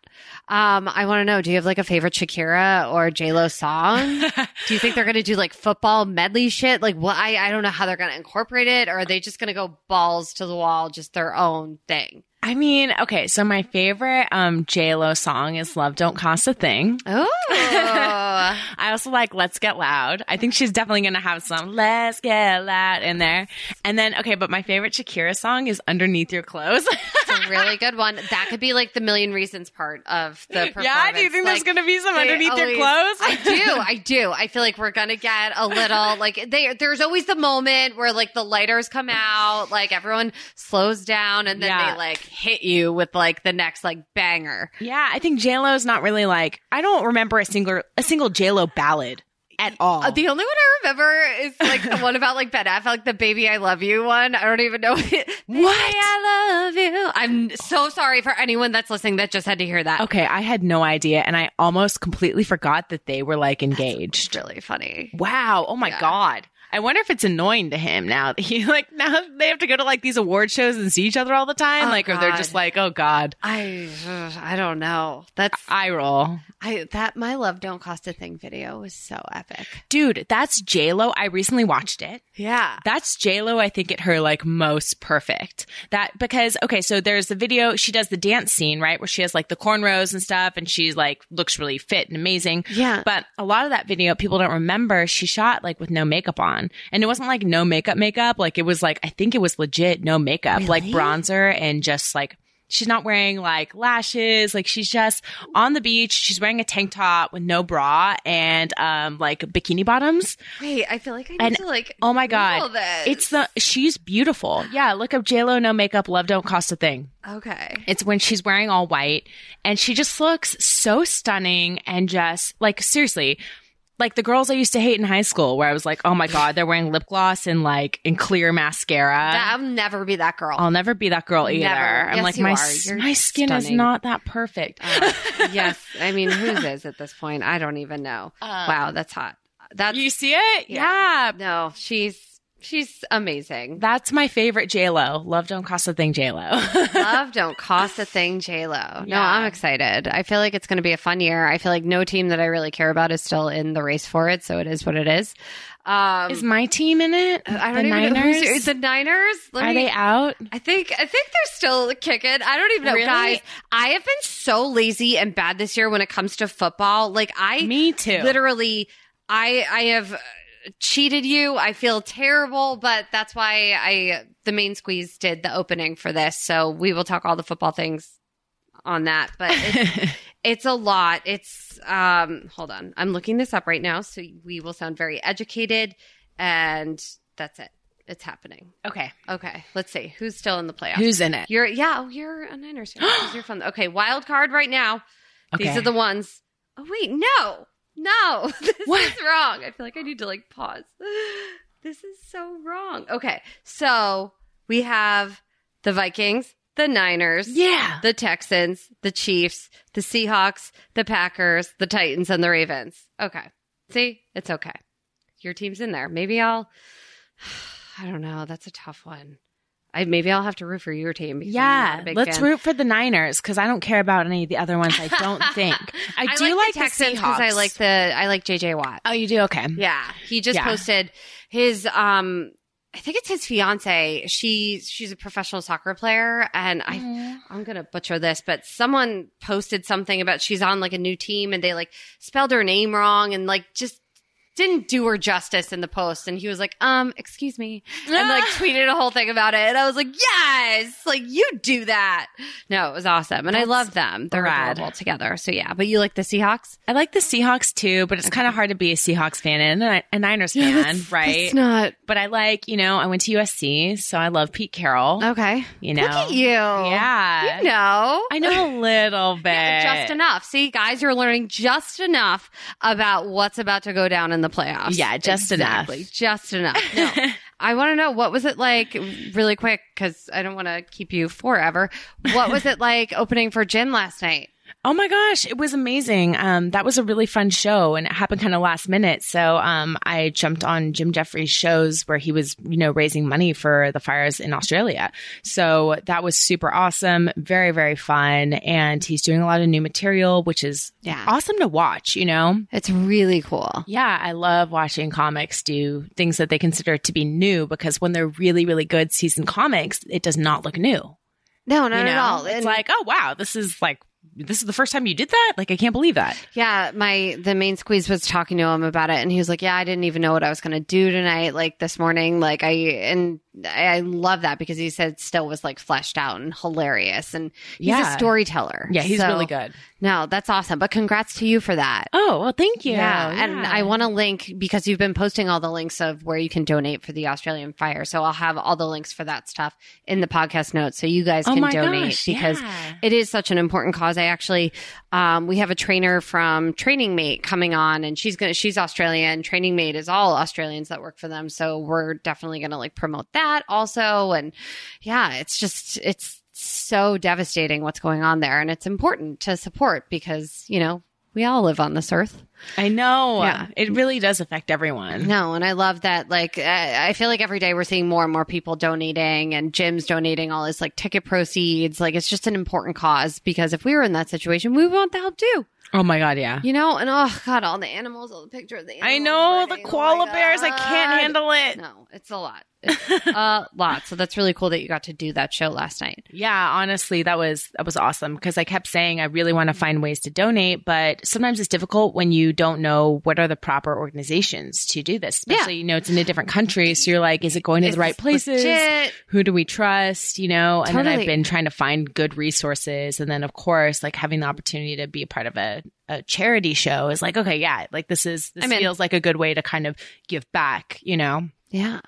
Um, I want to know, do you have like a favorite Shakira or J Lo song? do you think they're gonna do like football medley shit? Like what I I don't know how they're gonna incorporate it, or are they just gonna go balls to the wall, just their own thing? I mean, okay, so my favorite um Lo song is Love Don't Cost a Thing. Oh, [laughs] I also like Let's Get Loud. I think she's definitely going to have some Let's Get Loud in there. And then okay, but my favorite Shakira song is Underneath Your Clothes. it's a really [laughs] good one. That could be like the million reasons part of the performance. yeah, do you think there's going to be some Underneath Your Clothes? I do. I do. I feel like we're gonna get a little like they. There's always the moment where like the lighters come out, like everyone slows down, and then Yeah. they like hit you with like the next like banger. yeah, I think J Lo's not really like I don't remember a single a single Lo ballad at all. Uh, the only one I remember is like the one about like Ben Affleck, the "Baby I Love You" one. I don't even know [laughs] what. Baby, I love you. I'm so sorry for anyone that's listening that just had to hear that. okay, I had no idea and I almost completely forgot that they were like engaged. It's really funny. Wow. Oh my Yeah. God. I wonder if it's annoying to him now that he [laughs] like now they have to go to like these award shows and see each other all the time. Oh, like, or they're just like, oh God, I I don't know. That's eye roll. I that my love don't cost a thing video was so epic. Dude, that's J Lo. I recently watched it. Yeah. That's J Lo. I think at her like most perfect. That because okay, so there's the video. She does the dance scene right where she has like the cornrows and stuff, and she's like looks really fit and amazing. Yeah. But a lot of that video, people don't remember. She shot like with no makeup on, and it wasn't like no makeup makeup. Like it was like I think it was legit no makeup, like bronzer and just like She's not wearing like lashes. Like she's just on the beach. She's wearing a tank top with no bra and um like bikini bottoms. Wait, I feel like I need And- to like. Oh my god. this. It's the she's beautiful. Yeah, look up JLo no makeup love don't cost a thing. okay. It's when she's wearing all white and she just looks so stunning and just like seriously, like the girls I used to hate in high school where I was like, "Oh my god, they're wearing lip gloss and like in clear mascara." That- I'll never be that girl. I'll never be that girl either. Never. I'm Yes, like my are. You're my skin is not that perfect. Uh, [laughs] yes, I mean, whose is at this point? I don't even know. wow, that's hot. That's you see it? Yeah. yeah. no, she's she's amazing. That's my favorite J Lo. Love don't cost a thing, J Lo. [laughs] Love don't cost a thing, J Lo. No, Yeah. I'm excited. I feel like it's going to be a fun year. I feel like no team that I really care about is still in the race for it, so it is what it is. Um, is my team in it? I don't even know Niners? who's the Niners. Let Are me- they out? I think I think they're still kicking. I don't even know, Really? guys. I have been so lazy and bad this year when it comes to football. Like I Me too. literally I I have cheated you. I feel terrible, but that's why I the main squeeze did the opening for this. So we will talk all the football things on that, but it's, [laughs] it's a lot. It's um hold on. I'm looking this up right now so we will sound very educated and that's it. It's happening. okay. Okay, let's see. Who's still in the playoffs? Who's in it? You're yeah, oh, you're a Niners fan [gasps] you're from. Okay, wild card right now. These are the ones. Oh wait, no, no, [laughs] this What? is wrong. I feel like I need to like pause. [gasps] This is so wrong. Okay, so we have the Vikings, the Niners, Yeah. the Texans, the Chiefs, the Seahawks, the Packers, the Titans, and the Ravens. Okay, see, it's okay. Your team's in there. Maybe I'll. [sighs] I don't know. That's a tough one. I maybe I'll have to root for your team. Because I'm not Yeah, let's fan. root for the Niners because I don't care about any of the other ones. I don't [laughs] think I, do like, the Texans because I like the I like JJ Watt. Oh, you do okay. Yeah, he just Yeah. posted his um. I think it's his fiance. She she's a professional soccer player, and I I'm gonna butcher this, but someone posted something about she's on like a new team, and they like spelled her name wrong, and like just didn't do her justice in the post. And he was like, um, excuse me, and like [laughs] tweeted a whole thing about it. And I was like, yes, like you do that. No, it was awesome, and I love them. They're rad. adorable together. So yeah, but you like the Seahawks, I like the Seahawks too, but it's kind of hard to be a Seahawks fan and a, Niners fan, right? It's not but I like, you know, I went to USC, so I love Pete Carroll. okay. You know, Look at you. Yeah, You know. I know a little bit. [laughs] Yeah, just enough. See, guys, you're learning just enough about what's about to go down in the playoffs. Yeah, just exactly. enough. Just enough. No. [laughs] I want to know what was it like, really quick, because I don't want to keep you forever. What was it like opening for Jim last night? Oh my gosh, it was amazing. Um, that was a really fun show and it happened kind of last minute. So, um, I jumped on Jim Jefferies shows where he was, you know, raising money for the fires in Australia. So that was super awesome. Very, very fun. And he's doing a lot of new material, which is Yeah. awesome to watch, you know? It's really cool. Yeah, I love watching comics do things that they consider to be new because when they're really, really good seasoned comics, it does not look new. No, not you know? at all. It's And- like, oh wow, this is like this is the first time you did that? Like I can't believe that. Yeah, my the main squeeze was talking to him about it, and he was like, "Yeah, I didn't even know what I was going to do tonight, like this morning. Like I and I love that because he said still was like fleshed out and hilarious, and he's Yeah. a storyteller. Yeah, he's So- really good. No, that's awesome. But congrats to you for that. Oh, well, thank you. Yeah, and I want to link because you've been posting all the links of where you can donate for the Australian fire. So I'll have all the links for that stuff in the podcast notes, so you guys Oh can my donate gosh, because yeah. it is such an important cause. I actually, um, we have a trainer from Training Mate coming on, and she's gonna she's Australian. Training Mate is all Australians that work for them, so we're definitely gonna like promote that also. And yeah, it's just it's so devastating what's going on there, and it's important to support because you know we all live on this earth. I know. Yeah. It really does affect everyone. No, and I love that. Like, I I feel like every day we're seeing more and more people donating, and Jim's donating all his like ticket proceeds. Like, it's just an important cause because if we were in that situation, we would want the help too. Oh my god, yeah. You know, and oh god, all the animals, all the pictures of the I know the burning. Oh koala my bears. I can't handle it. No, it's a lot. [laughs] A lot. So that's really cool that you got to do that show last night. Yeah, honestly, that was that was awesome because I kept saying I really want to find ways to donate, but sometimes it's difficult when you don't know what are the proper organizations to do this. Especially, you know, it's in a different country, so you're like, is it going to Is the right places? legit? Who do we trust? You know, and then I've been trying to find good resources, and then of course, like having the opportunity to be a part of a a charity show is like, okay, yeah, like this is this feels like a good way to kind of give back. You know, Yeah.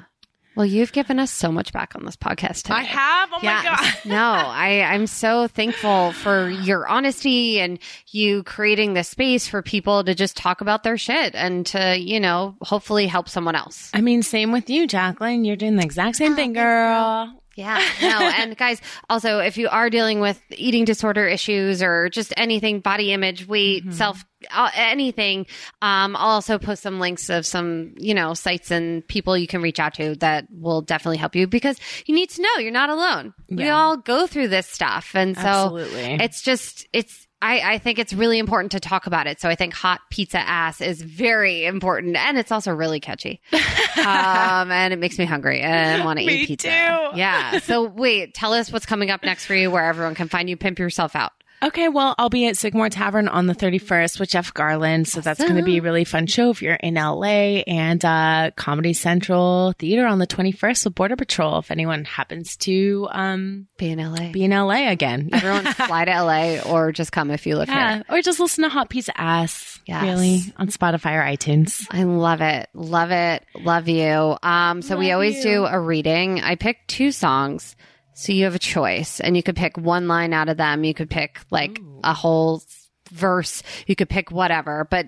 Well, you've given us so much back on this podcast today. I have. Oh my god. [laughs] no, I, I'm so thankful for your honesty and you creating this space for people to just talk about their shit and to, you know, hopefully help someone else. I mean, same with you, Jacqueline. You're doing the exact same oh, thing, girl. Yeah. No, and guys, also, if you are dealing with eating disorder issues or just anything, body image, weight, self, uh, anything, um, I'll also post some links of some, you know, sites and people you can reach out to that will definitely help you because you need to know you're not alone. We all go through this stuff. And so Absolutely. it's just, it's, I, I think it's really important to talk about it. So I think hot pizza ass is very important and it's also really catchy. [laughs] um, and it makes me hungry and want to eat pizza. too. Yeah. So wait, tell us what's coming up next for you where everyone can find you. Pimp yourself out. Okay, well, I'll be at Sycamore Tavern on the 31st with Jeff Garlin. So that's going to be a really fun show if you're in LA and uh, Comedy Central Theater on the 21st with Border Patrol if anyone happens to um, Be in LA. be in LA again. [laughs] Everyone fly to LA or just come if you live yeah, here. or just listen to Hot Pizza Ass, Yes. really, on Spotify or iTunes. I love it. Love it. Love you. Um, so we always you. do a reading. I picked two songs. So you have a choice and you could pick one line out of them. You could pick like a whole verse. You could pick whatever, but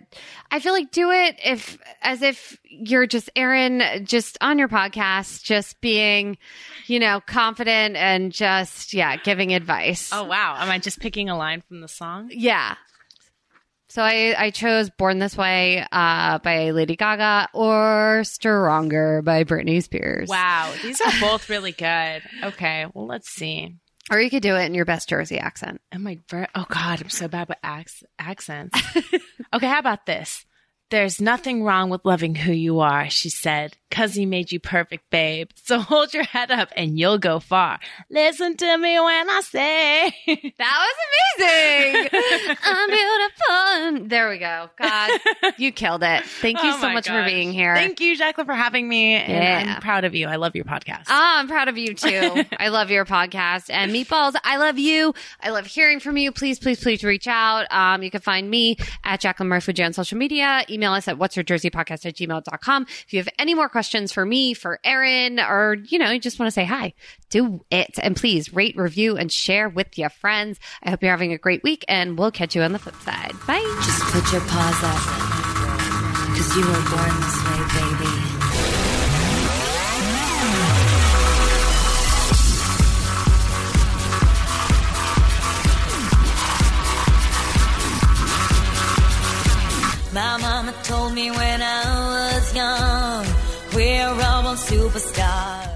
I feel like do it if, as if you're just Erin, just on your podcast, just being, you know, confident and just, yeah, giving advice. Oh, wow. Am I just picking a line from the song? Yeah. So I, I chose Born This Way uh, by Lady Gaga or Stronger by Britney Spears. Wow, [laughs] these are both really good. Okay, well, let's see. Or you could do it in your best Jersey accent. Am I ver- oh god, I'm so bad with ac- accents. [laughs] okay, how about this? There's nothing wrong with loving who you are, she said, cause he made you perfect, babe. So [laughs] hold your head up and you'll go far. Listen to me when I say. [laughs] That was amazing. [laughs] I'm beautiful. There we go. God, you killed it. Thank you Oh so much for being here. Thank you, Jacqueline, for having me. And Yeah. I'm proud of you. I love your podcast. Oh, I'm proud of you too. I love your podcast and meatballs. I love you. I love hearing from you. Please, please, please reach out. Um, you can find me at Jacqueline Murphy on social media. Email us at what's your Jersey podcast at gmail.com. If you have any more questions for me, for Erin, or, you know, you just want to say hi, do it. And please rate, review, and share with your friends. I hope you're having a great week and we'll catch you on the flip side. Bye. Just put your paws up. Cause you were born this way, baby. My mama told me when I we're all superstars.